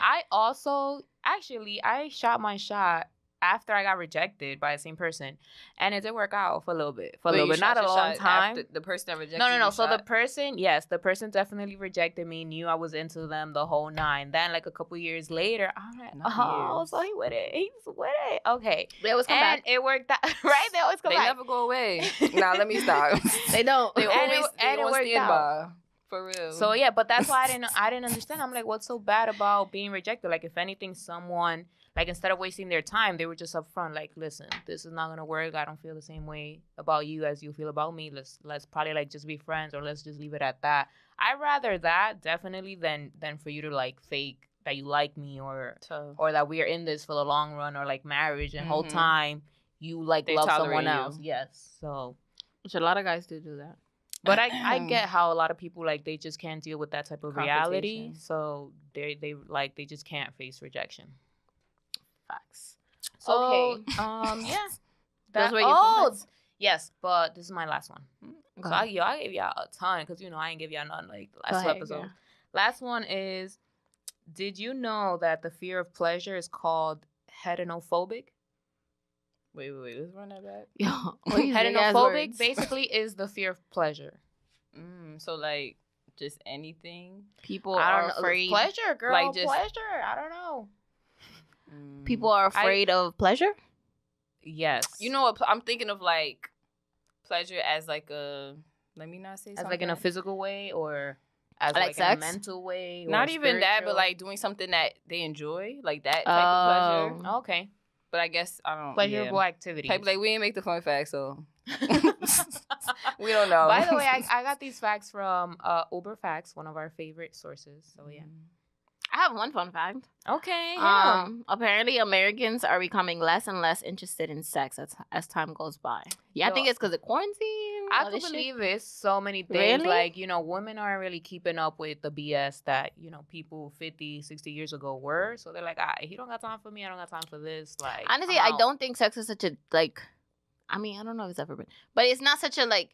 [SPEAKER 1] I also actually I shot my shot after I got rejected by the same person, and it did work out for a little bit. For a
[SPEAKER 3] Wait,
[SPEAKER 1] little bit, not a long time.
[SPEAKER 3] after the person that rejected
[SPEAKER 1] No, no, no. So the person, yes, the person definitely rejected me. Knew I was into them the whole nine. Then, like a couple years later, I'm like,
[SPEAKER 3] Not
[SPEAKER 1] oh,
[SPEAKER 3] years.
[SPEAKER 1] so he with it. He's with it. Okay,
[SPEAKER 2] They always come
[SPEAKER 1] and
[SPEAKER 2] back.
[SPEAKER 1] it worked out. [laughs] right? They always come
[SPEAKER 3] they
[SPEAKER 1] back.
[SPEAKER 3] They never go away [laughs] nah let me stop
[SPEAKER 2] They don't.
[SPEAKER 3] they [laughs]
[SPEAKER 1] And it-
[SPEAKER 3] always they
[SPEAKER 1] and it worked
[SPEAKER 3] standby for real
[SPEAKER 1] So yeah, but that's why I didn't I didn't understand. I'm like, what's so bad about being rejected? Like, if anything, someone like instead of wasting their time, they were just upfront. Like, listen, this is not gonna work. I don't feel the same way about you as you feel about me. Let's let's probably like just be friends, or let's just leave it at that. I rather that definitely than than for you to like fake that you like me or
[SPEAKER 3] So,
[SPEAKER 1] or that we are in this for the long run or like marriage and whole
[SPEAKER 3] Mhm.
[SPEAKER 1] time you like
[SPEAKER 3] They
[SPEAKER 1] love someone
[SPEAKER 3] you.
[SPEAKER 1] else. Yes. So
[SPEAKER 2] Which a lot of guys do do that.
[SPEAKER 1] But I, I [clears throat] get how a lot of people like they just can't deal with that type of reality, so they they like they just can't face rejection.
[SPEAKER 2] Facts.
[SPEAKER 1] So,
[SPEAKER 2] Okay. [laughs]
[SPEAKER 1] um, yeah,
[SPEAKER 2] Those
[SPEAKER 1] That-
[SPEAKER 2] were your
[SPEAKER 1] oh,
[SPEAKER 2] fun
[SPEAKER 1] yes, but this is my last one.
[SPEAKER 2] Go
[SPEAKER 1] So I, yo, I gave y'all a ton because you know I ain't give y'all none like the last two
[SPEAKER 2] ahead,
[SPEAKER 1] episodes.
[SPEAKER 2] girl.
[SPEAKER 1] Last one is, did you know that the fear of pleasure is called heterophobic?
[SPEAKER 3] Wait, wait, wait. Let's run that back. [laughs]
[SPEAKER 2] Yo, what these big ass
[SPEAKER 1] Heterophobic
[SPEAKER 2] words?
[SPEAKER 1] basically is the fear of pleasure.
[SPEAKER 3] Mm, so like just anything.
[SPEAKER 2] people
[SPEAKER 1] I
[SPEAKER 2] are
[SPEAKER 1] don't know.
[SPEAKER 2] afraid.
[SPEAKER 1] Pleasure, girl.
[SPEAKER 3] Like, just-
[SPEAKER 1] pleasure. I don't know.
[SPEAKER 3] Mm.
[SPEAKER 2] People are
[SPEAKER 1] I-
[SPEAKER 2] afraid of pleasure.
[SPEAKER 1] Yes.
[SPEAKER 3] You know what? I'm thinking of like pleasure as like a. Let me not say
[SPEAKER 1] as
[SPEAKER 3] something.
[SPEAKER 1] like in a physical way or as
[SPEAKER 2] Like
[SPEAKER 1] like, a
[SPEAKER 2] sex?
[SPEAKER 1] mental way. Or
[SPEAKER 3] Not even that, but like doing something that they enjoy, like that type
[SPEAKER 2] Oh.
[SPEAKER 3] of pleasure.
[SPEAKER 1] okay,
[SPEAKER 3] But I guess I don't. Know.
[SPEAKER 1] Pleasurable
[SPEAKER 3] Yeah.
[SPEAKER 1] activities.
[SPEAKER 3] Type like we didn't make the fun fact, so [laughs] [laughs] we don't know.
[SPEAKER 1] By the way, I, [laughs] I got these facts from uh, Uber Facts, one of our favorite sources. So yeah.
[SPEAKER 2] I have one fun fact.
[SPEAKER 1] Okay. yeah.
[SPEAKER 2] Um, apparently Americans are becoming less and less interested in sex as as time goes by. Yeah, I think it's because of quarantine.
[SPEAKER 1] I could
[SPEAKER 2] this shit.
[SPEAKER 1] believe it's so many things.
[SPEAKER 2] Really?
[SPEAKER 1] Like, you know, women aren't really keeping up with the BS that, you know, people 50, 60 years ago were. So they're like, ah, he don't got time for me. I don't got time for this. Like,
[SPEAKER 2] Honestly, I don't think sex is such a like. I mean, I don't know if it's ever been, but it's not such a like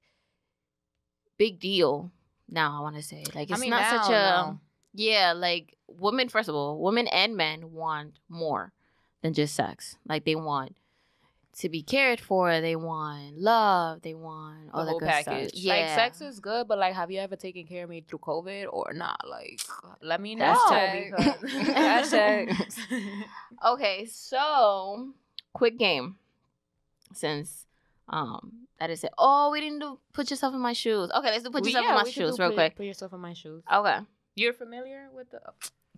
[SPEAKER 2] big deal. Now I want to say like it's
[SPEAKER 1] I mean,
[SPEAKER 2] not
[SPEAKER 1] now,
[SPEAKER 2] such a
[SPEAKER 1] no.
[SPEAKER 2] yeah. Like women, first of all, women and men want more than just sex. Like they want to be cared for. They want love. They want all
[SPEAKER 3] The
[SPEAKER 2] that
[SPEAKER 3] whole
[SPEAKER 2] good
[SPEAKER 3] package.
[SPEAKER 2] stuff. Yeah,
[SPEAKER 1] Like, sex is good, but, like, have you ever taken care of me through COVID or not? Like, let me know.
[SPEAKER 3] Hashtag. [laughs]
[SPEAKER 1] because-
[SPEAKER 3] Hashtag. [laughs]
[SPEAKER 2] Okay, so quick game. Since um that is it. Oh, we didn't do put yourself in my shoes. Okay, let's do put
[SPEAKER 1] We-
[SPEAKER 2] yourself
[SPEAKER 1] yeah,
[SPEAKER 2] in my
[SPEAKER 1] we could
[SPEAKER 2] shoes
[SPEAKER 1] do
[SPEAKER 2] real
[SPEAKER 1] put,
[SPEAKER 2] quick.
[SPEAKER 1] Put yourself in my shoes.
[SPEAKER 2] Okay.
[SPEAKER 1] You're familiar with the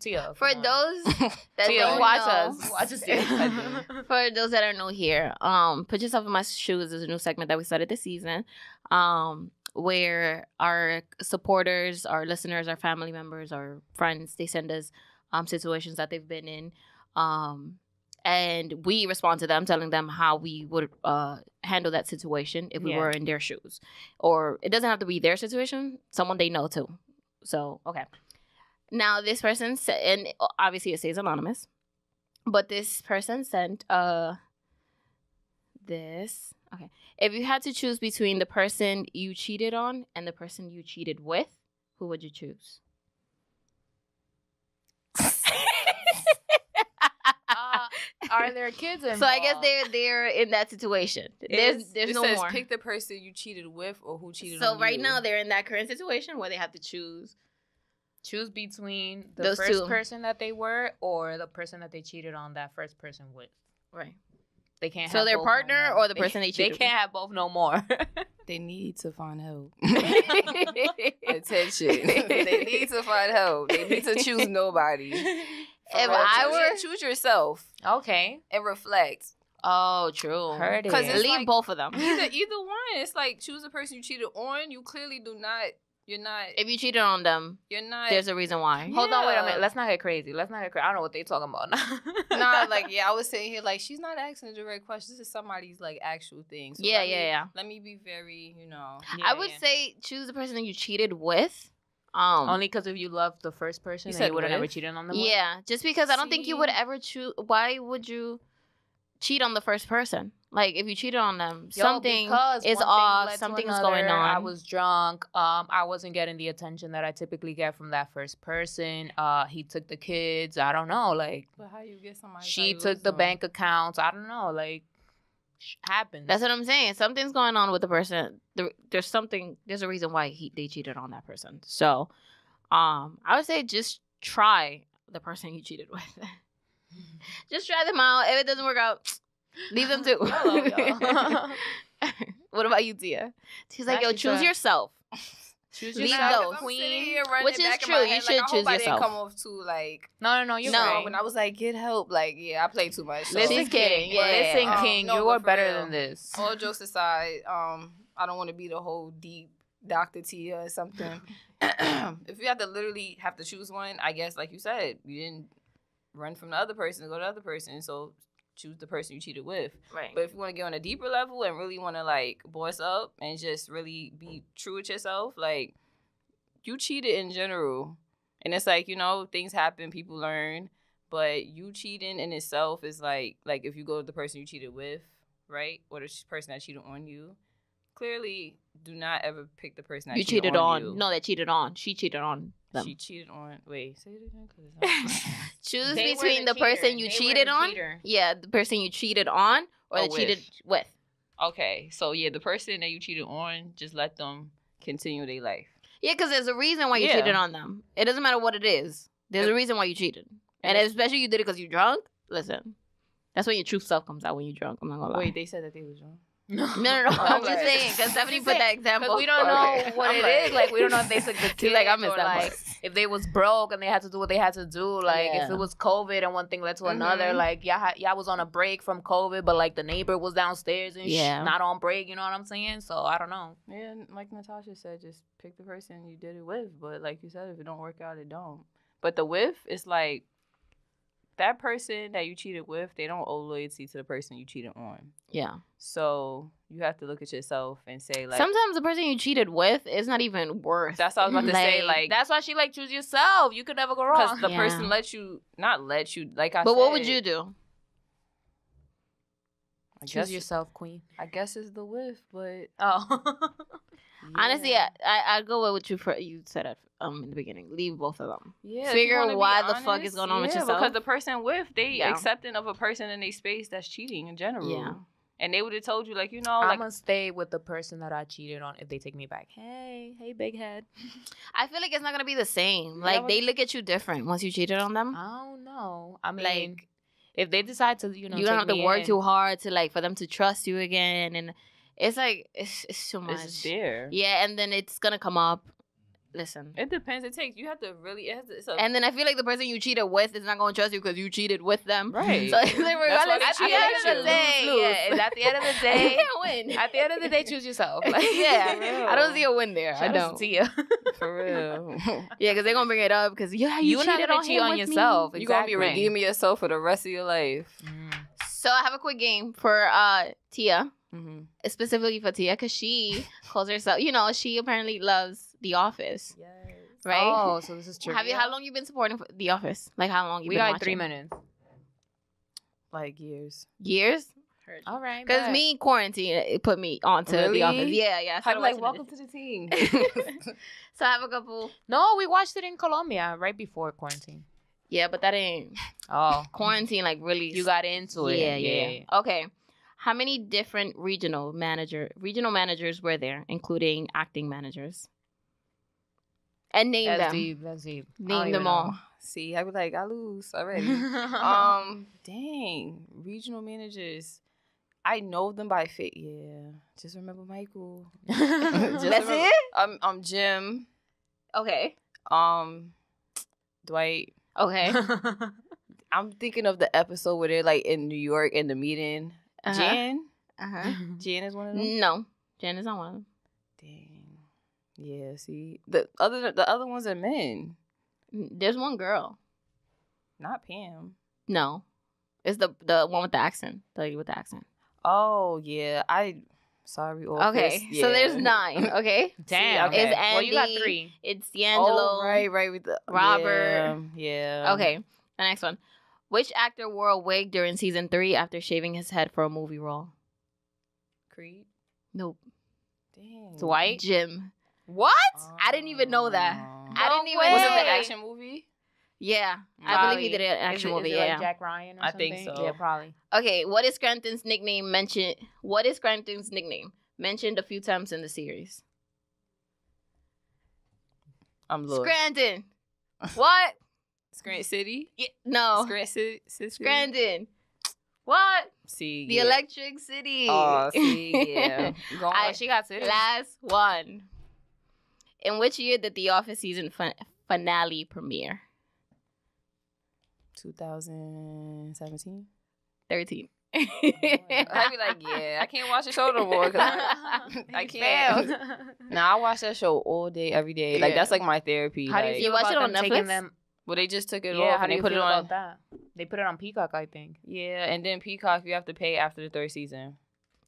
[SPEAKER 1] Tia?
[SPEAKER 2] For
[SPEAKER 1] on.
[SPEAKER 2] those [laughs] that
[SPEAKER 1] Tia,
[SPEAKER 2] don't
[SPEAKER 1] watch
[SPEAKER 2] know,
[SPEAKER 1] us. Watch us. [laughs]
[SPEAKER 2] For those that are new here, um, put yourself in my shoes is a new segment that we started this season, um, where our supporters, our listeners, our family members, our friends, they send us um situations that they've been in, um, and we respond to them, telling them how we would uh handle that situation if we
[SPEAKER 1] Yeah.
[SPEAKER 2] were in their shoes, or it doesn't have to be their situation, someone they know too. So okay. Now this person said, and obviously it says anonymous, but this person sent uh this. Okay, if you had to choose between the person you cheated on and the person you cheated with, who would you choose? [laughs]
[SPEAKER 1] Uh, are there kids involved? [laughs]
[SPEAKER 2] so I guess they're they're in that situation. There's
[SPEAKER 3] It's-
[SPEAKER 2] there's
[SPEAKER 3] it
[SPEAKER 2] no
[SPEAKER 3] says
[SPEAKER 2] more.
[SPEAKER 3] pick the person you cheated with or who cheated
[SPEAKER 2] So right
[SPEAKER 3] you.
[SPEAKER 2] now they're in that current situation where they have to choose.
[SPEAKER 1] Choose between the
[SPEAKER 2] Those
[SPEAKER 1] first
[SPEAKER 2] two.
[SPEAKER 1] person that they were or the person that they cheated on that first person with.
[SPEAKER 2] Right.
[SPEAKER 1] They can't.
[SPEAKER 2] So
[SPEAKER 1] have
[SPEAKER 2] their
[SPEAKER 1] both
[SPEAKER 2] partner
[SPEAKER 1] no
[SPEAKER 2] or the person they [laughs] cheated
[SPEAKER 1] They can't have both no more. [laughs]
[SPEAKER 3] they need to find help. [laughs] Attention. they need to find help. They need to choose nobody. For real,
[SPEAKER 2] I
[SPEAKER 3] choose-
[SPEAKER 2] were
[SPEAKER 3] choose yourself
[SPEAKER 1] okay.
[SPEAKER 3] and reflect.
[SPEAKER 2] Oh, true.
[SPEAKER 1] Heard it.
[SPEAKER 3] 'Cause it's
[SPEAKER 2] Leave
[SPEAKER 3] like-
[SPEAKER 2] both of them.
[SPEAKER 3] Either either one. It's like choose the person you cheated on. You clearly do not. You're not.
[SPEAKER 2] If you cheated on them,
[SPEAKER 3] You're not.
[SPEAKER 2] there's a reason why.
[SPEAKER 1] Hold on, wait a minute. Let's not get crazy. Let's not get crazy. I don't know what they're talking about now. [laughs]
[SPEAKER 3] Nah, like yeah, I was sitting here like she's not asking a direct question. This is somebody's like actual thing. So
[SPEAKER 2] Yeah, yeah,
[SPEAKER 3] me-
[SPEAKER 2] yeah.
[SPEAKER 3] Let me be very, you know.
[SPEAKER 2] I would say choose the person that you cheated with. Um,
[SPEAKER 1] only because if you love the first person,
[SPEAKER 3] You
[SPEAKER 1] you would have never cheated on them.
[SPEAKER 2] yeah, just because I don't think you would ever choose. Why would you cheat on the first person? Like if you cheated on them,
[SPEAKER 1] Yo,
[SPEAKER 2] something is off,
[SPEAKER 1] led to
[SPEAKER 2] something is going
[SPEAKER 1] on. I was drunk. Um, I wasn't getting the attention that I typically get from that first person. Uh, he took the kids. I don't know. Like
[SPEAKER 3] But how you get somebody?
[SPEAKER 1] she took the bank accounts. I don't know. Like sh- happens.
[SPEAKER 2] That's what I'm saying. Something's going on with the person. There, there's something. There's a reason why he they cheated on that person. So, um, I would say just try the person you cheated [laughs] with. [laughs] just try them out. If it doesn't work out, [tsk] leave them too.
[SPEAKER 1] Hello, [laughs]
[SPEAKER 2] what about you, Tia? She's like, yo, choose yourself. [laughs]
[SPEAKER 1] Choose
[SPEAKER 2] Leave
[SPEAKER 1] yourself,
[SPEAKER 2] those.
[SPEAKER 1] queen.
[SPEAKER 2] Which is true, you should
[SPEAKER 3] I hope
[SPEAKER 2] choose
[SPEAKER 3] I
[SPEAKER 2] yourself.
[SPEAKER 3] didn't come off too like.
[SPEAKER 1] No, no, no. You're
[SPEAKER 2] No.
[SPEAKER 1] right.
[SPEAKER 3] When I was like, get help, like yeah, I play too much. So.
[SPEAKER 1] Listen, King.
[SPEAKER 2] Yeah,
[SPEAKER 1] Listen.
[SPEAKER 3] Um,
[SPEAKER 1] King.
[SPEAKER 3] no,
[SPEAKER 1] you are better
[SPEAKER 3] real.
[SPEAKER 1] than this.
[SPEAKER 3] all jokes aside, um, I don't want to be the whole deep Dr. Tia or something. [clears throat] if you have to literally have to choose one, I guess, like you said, you didn't run from the other person to go to the other person. So choose the person you cheated with.
[SPEAKER 2] Right.
[SPEAKER 3] But if you want to get on a deeper level and really want to like boss up and just really be true with yourself, like you cheated in general. And it's like, you know, things happen, people learn, but you cheating in itself is like like if you go to the person you cheated with, right? Or the person that cheated on you, clearly do not ever pick the person that
[SPEAKER 2] you cheated
[SPEAKER 3] on,
[SPEAKER 2] on.
[SPEAKER 3] you.
[SPEAKER 2] No, they cheated on. She cheated on them.
[SPEAKER 3] She cheated on. Wait, say it again. 'cause it's [laughs] not-
[SPEAKER 2] Choose
[SPEAKER 1] They
[SPEAKER 2] between the,
[SPEAKER 1] cheater.
[SPEAKER 2] person you
[SPEAKER 1] They
[SPEAKER 2] cheated on.
[SPEAKER 1] cheater.
[SPEAKER 2] Yeah, the person you cheated on or the cheated
[SPEAKER 3] with.
[SPEAKER 2] with.
[SPEAKER 3] okay, so yeah, the person that you cheated on, just let them continue their life.
[SPEAKER 2] Yeah, because there's a reason why you
[SPEAKER 3] Yeah.
[SPEAKER 2] cheated on them. It doesn't matter what it is. There's a reason why you cheated, and
[SPEAKER 3] it's-
[SPEAKER 2] especially you did it because you're drunk. Listen, that's when your true self comes out when you're drunk. I'm not gonna lie.
[SPEAKER 3] Wait, they said that they was wrong.
[SPEAKER 1] No,
[SPEAKER 2] no, no, no. [laughs] I'm just saying because Stephanie put that example.
[SPEAKER 1] We don't know
[SPEAKER 3] Okay.
[SPEAKER 1] what
[SPEAKER 3] I'm
[SPEAKER 1] it
[SPEAKER 3] like-
[SPEAKER 1] is. Like we don't know if they took the [laughs]
[SPEAKER 2] She's like, I
[SPEAKER 1] kids
[SPEAKER 2] missed
[SPEAKER 1] or
[SPEAKER 2] that
[SPEAKER 1] like
[SPEAKER 2] part.
[SPEAKER 1] if they was broke and they had to do what they had to do. Like if it was COVID and one thing led to another.
[SPEAKER 3] Mhm.
[SPEAKER 1] Like y'all y'all was on a break from COVID, but like the neighbor was downstairs and
[SPEAKER 2] Yeah.
[SPEAKER 1] sh- not on break. You know what I'm saying? So I don't know.
[SPEAKER 3] Yeah, and like Natasha said, just pick the person you did it with. But like you said, if it don't work out, it don't. But the with is like that person that you cheated with, they don't owe loyalty to the person you cheated on.
[SPEAKER 2] yeah.
[SPEAKER 3] So you have to look at yourself and say like
[SPEAKER 2] Sometimes the person you cheated with is not even worth.
[SPEAKER 3] that's what I was about to say. Like
[SPEAKER 1] That's why she like choose yourself. You could never go wrong because
[SPEAKER 3] the
[SPEAKER 2] Yeah.
[SPEAKER 3] person let you not let you like I
[SPEAKER 2] But what would you do?
[SPEAKER 3] I
[SPEAKER 1] choose
[SPEAKER 3] guess
[SPEAKER 1] yourself, queen.
[SPEAKER 3] I guess it's the with, but
[SPEAKER 1] Oh. [laughs]
[SPEAKER 2] Honestly. I, I I'd go with what you for you said it um in the beginning. Leave both of them.
[SPEAKER 3] Yeah, if
[SPEAKER 2] Figure
[SPEAKER 3] you wanna be
[SPEAKER 2] why the fuck is going on with
[SPEAKER 3] yeah,
[SPEAKER 2] yourself.
[SPEAKER 3] Because the person with they
[SPEAKER 2] Yeah.
[SPEAKER 3] accepting of a person in their space that's cheating in general.
[SPEAKER 2] Yeah.
[SPEAKER 3] And they would have told you like you know
[SPEAKER 1] I'm
[SPEAKER 3] like
[SPEAKER 1] gonna stay with the person that I cheated on if they take me back. Hey, hey, big head. [laughs]
[SPEAKER 2] I feel like it's not gonna be the same.
[SPEAKER 3] Yeah,
[SPEAKER 2] Like
[SPEAKER 3] but-
[SPEAKER 2] they look at you different once you cheated on them.
[SPEAKER 1] I don't know. I mean,
[SPEAKER 2] Like,
[SPEAKER 1] if they decide to, you know,
[SPEAKER 2] you don't
[SPEAKER 1] take
[SPEAKER 2] have to work
[SPEAKER 1] in-
[SPEAKER 2] too hard to like for them to trust you again, and it's like it's it's too much.
[SPEAKER 3] it's there.
[SPEAKER 2] Yeah, and then it's gonna come up. Listen.
[SPEAKER 3] It depends. It takes you have to really. It has to, it's a,
[SPEAKER 2] And then I feel like the person you cheated with is not gonna trust you because you cheated with them.
[SPEAKER 3] Right.
[SPEAKER 2] So [laughs] it's like
[SPEAKER 3] why
[SPEAKER 2] regardless,
[SPEAKER 3] they
[SPEAKER 2] at the
[SPEAKER 3] cheat
[SPEAKER 2] end
[SPEAKER 3] with
[SPEAKER 2] of the
[SPEAKER 3] you.
[SPEAKER 2] day, yeah.
[SPEAKER 1] At the end of the [laughs] day,
[SPEAKER 2] you
[SPEAKER 1] day,
[SPEAKER 2] can't win.
[SPEAKER 1] at the end of the day, choose yourself. Like, [laughs]
[SPEAKER 2] yeah, I don't see a win there. I don't.
[SPEAKER 1] out to Tia.
[SPEAKER 3] for real.
[SPEAKER 2] Yeah, because they're gonna bring it up because yeah, you
[SPEAKER 1] You're not
[SPEAKER 2] cheated
[SPEAKER 1] gonna
[SPEAKER 2] on
[SPEAKER 1] cheat on yourself.
[SPEAKER 2] Me.
[SPEAKER 3] You're gonna be redeeming yourself for the rest of your life.
[SPEAKER 1] Mm.
[SPEAKER 2] So I have a quick game for uh Tia,
[SPEAKER 3] Mm-hmm.
[SPEAKER 2] specifically for Tia, because she calls herself. You know, she apparently loves The Office,
[SPEAKER 3] Yes.
[SPEAKER 2] right?
[SPEAKER 1] Oh, so this is true.
[SPEAKER 2] have you? How long you been supporting The Office? Like how long you
[SPEAKER 1] We
[SPEAKER 2] been
[SPEAKER 1] got
[SPEAKER 2] watching?
[SPEAKER 1] three minutes.
[SPEAKER 3] Like years.
[SPEAKER 2] Years.
[SPEAKER 1] All right.
[SPEAKER 2] Because
[SPEAKER 1] bet.
[SPEAKER 2] me quarantine it put me onto
[SPEAKER 3] Really?
[SPEAKER 2] The Office. Yeah, yeah. I
[SPEAKER 3] I'm like, welcome
[SPEAKER 2] it.
[SPEAKER 3] to the team. [laughs] [laughs]
[SPEAKER 2] so I have a couple.
[SPEAKER 1] No, we watched it in Colombia right before quarantine.
[SPEAKER 2] Yeah, but that ain't
[SPEAKER 1] Oh, [laughs]
[SPEAKER 2] quarantine. Like really,
[SPEAKER 1] you got into it.
[SPEAKER 2] Yeah, yeah, yeah. Okay. How many different regional manager regional managers were there, including acting managers? And name
[SPEAKER 1] That's
[SPEAKER 2] them.
[SPEAKER 1] deep. That's deep.
[SPEAKER 2] Name
[SPEAKER 1] even
[SPEAKER 2] them
[SPEAKER 1] know.
[SPEAKER 2] all.
[SPEAKER 3] See, I be like, I lose already. [laughs]
[SPEAKER 1] um,
[SPEAKER 3] dang, regional managers. I know them by fit. Yeah, just remember Michael. [laughs] Just
[SPEAKER 2] That's
[SPEAKER 3] remember-
[SPEAKER 2] it.
[SPEAKER 3] Um, um, Jim.
[SPEAKER 2] Okay.
[SPEAKER 3] Um, Dwight.
[SPEAKER 2] Okay. [laughs]
[SPEAKER 3] I'm thinking of the episode where they're like in New York in the meeting.
[SPEAKER 2] Uh-huh.
[SPEAKER 3] Jan.
[SPEAKER 2] Uh-huh.
[SPEAKER 3] Jan is one of them.
[SPEAKER 2] No, Jan is not one of them.
[SPEAKER 3] Dang. Yeah. See, the other the other ones are men,
[SPEAKER 2] There's one girl.
[SPEAKER 3] not Pam.
[SPEAKER 2] No, it's the the one with the accent. The lady with the accent.
[SPEAKER 3] Oh yeah, I. Sorry. Office.
[SPEAKER 2] Okay,
[SPEAKER 3] Yeah.
[SPEAKER 2] so there's nine. [laughs] Okay,
[SPEAKER 1] Damn.
[SPEAKER 3] okay.
[SPEAKER 2] Is
[SPEAKER 1] Well, you got
[SPEAKER 2] Andy-
[SPEAKER 1] three.
[SPEAKER 2] it's oh, D'Angelo.
[SPEAKER 3] Oh, right, right. With the
[SPEAKER 2] Robert.
[SPEAKER 3] Yeah. yeah.
[SPEAKER 2] Okay, the next one. Which actor wore a wig during season three after shaving his head for a movie role?
[SPEAKER 3] Creed.
[SPEAKER 2] Nope.
[SPEAKER 3] Dang.
[SPEAKER 1] Dwight.
[SPEAKER 2] Jim.
[SPEAKER 1] What?
[SPEAKER 2] I didn't even know that.
[SPEAKER 3] Oh.
[SPEAKER 2] I didn't even
[SPEAKER 3] Was it
[SPEAKER 2] know
[SPEAKER 3] the
[SPEAKER 2] that.
[SPEAKER 3] action movie?
[SPEAKER 2] Yeah, I believe he did an
[SPEAKER 1] Is
[SPEAKER 2] action
[SPEAKER 1] it-
[SPEAKER 2] movie.
[SPEAKER 1] Is it
[SPEAKER 2] yeah.
[SPEAKER 1] like Jack Ryan or
[SPEAKER 3] I think so.
[SPEAKER 1] Yeah, probably.
[SPEAKER 2] okay, what is Scranton's nickname mentioned? What is Scranton's nickname mentioned a few times in the series?
[SPEAKER 3] I'm lost.
[SPEAKER 2] Scranton. [laughs] what?
[SPEAKER 3] Scranton City.
[SPEAKER 2] Yeah, no.
[SPEAKER 3] Scranton City. City?
[SPEAKER 2] Scranton. What?
[SPEAKER 3] See.
[SPEAKER 2] The
[SPEAKER 3] yeah.
[SPEAKER 2] Electric City.
[SPEAKER 3] Oh, see, [laughs] yeah. Going
[SPEAKER 2] I-
[SPEAKER 3] like-
[SPEAKER 1] she got city.
[SPEAKER 2] Last one. In which year did The Office season fin- finale premiere?
[SPEAKER 3] 2017.
[SPEAKER 2] 13.
[SPEAKER 3] I'd be like, yeah, I can't watch the show no more. 'cause I, [laughs] I can't.
[SPEAKER 1] failed. [laughs]
[SPEAKER 3] Nah, I watch that show all day, every day. Like
[SPEAKER 2] Yeah.
[SPEAKER 3] that's like my therapy.
[SPEAKER 1] How do you
[SPEAKER 3] like,
[SPEAKER 1] feel
[SPEAKER 2] watch it on
[SPEAKER 1] them
[SPEAKER 2] Netflix?
[SPEAKER 1] them?
[SPEAKER 3] well, they just took it
[SPEAKER 1] Yeah,
[SPEAKER 3] off
[SPEAKER 1] how
[SPEAKER 3] and
[SPEAKER 1] do
[SPEAKER 3] they
[SPEAKER 1] you
[SPEAKER 3] put
[SPEAKER 1] feel
[SPEAKER 3] it on.
[SPEAKER 1] about that? They put it on Peacock, I think.
[SPEAKER 3] Yeah, and then Peacock you have to pay after the third season.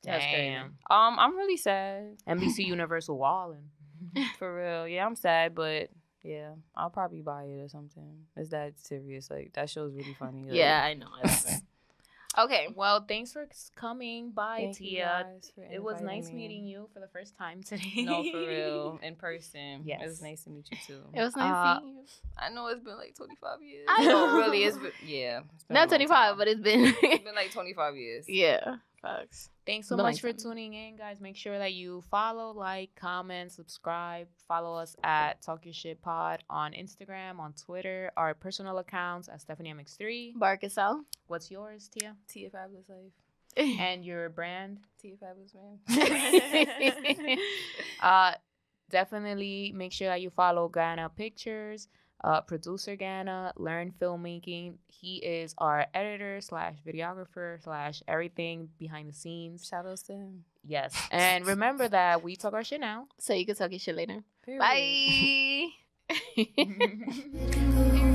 [SPEAKER 3] That's crazy.
[SPEAKER 1] Damn.
[SPEAKER 3] Um, I'm really sad.
[SPEAKER 1] NBC [laughs] Universal Wallin. [laughs]
[SPEAKER 3] For real. Yeah, I'm sad, but yeah, I'll probably buy it or something. It's that serious. Like that show's really funny. Like,
[SPEAKER 2] Yeah, I know. [laughs] okay.
[SPEAKER 1] Well, thanks for coming by,
[SPEAKER 3] thank
[SPEAKER 1] Tia. It was nice
[SPEAKER 3] me.
[SPEAKER 1] meeting you for the first time today.
[SPEAKER 3] No, for real, [laughs] in person.
[SPEAKER 1] Yes.
[SPEAKER 3] it was nice to meet you too.
[SPEAKER 2] It was nice
[SPEAKER 1] Uh,
[SPEAKER 2] seeing you.
[SPEAKER 3] I know it's been like 25 years.
[SPEAKER 2] I know.
[SPEAKER 3] No, really, it's been, yeah. it's been
[SPEAKER 2] Not 25,
[SPEAKER 3] time.
[SPEAKER 2] but it's been.
[SPEAKER 3] it's been like 25 years.
[SPEAKER 2] yeah. Facts.
[SPEAKER 1] Thanks so
[SPEAKER 2] Been
[SPEAKER 1] much for
[SPEAKER 2] that.
[SPEAKER 1] tuning in, guys. Make sure that you follow, like, comment, subscribe. Follow us at Talk Your Shit Pod on Instagram, on Twitter, our personal accounts at Stephanie MX3.
[SPEAKER 2] Bark us out.
[SPEAKER 1] What's yours, Tia?
[SPEAKER 3] Tia Fabulous Life. [laughs]
[SPEAKER 1] And your brand?
[SPEAKER 3] Tia Fabulous Man. [laughs] [laughs]
[SPEAKER 1] uh, definitely make sure that you follow Ghana Pictures, uh, producer Ghana, learn filmmaking. He is our editor slash videographer slash everything behind the scenes.
[SPEAKER 3] Shout outs to him.
[SPEAKER 1] Yes, [laughs] and remember that we talk our shit now.
[SPEAKER 2] so you can talk your shit later.
[SPEAKER 3] Period.
[SPEAKER 2] Bye. [laughs] [laughs]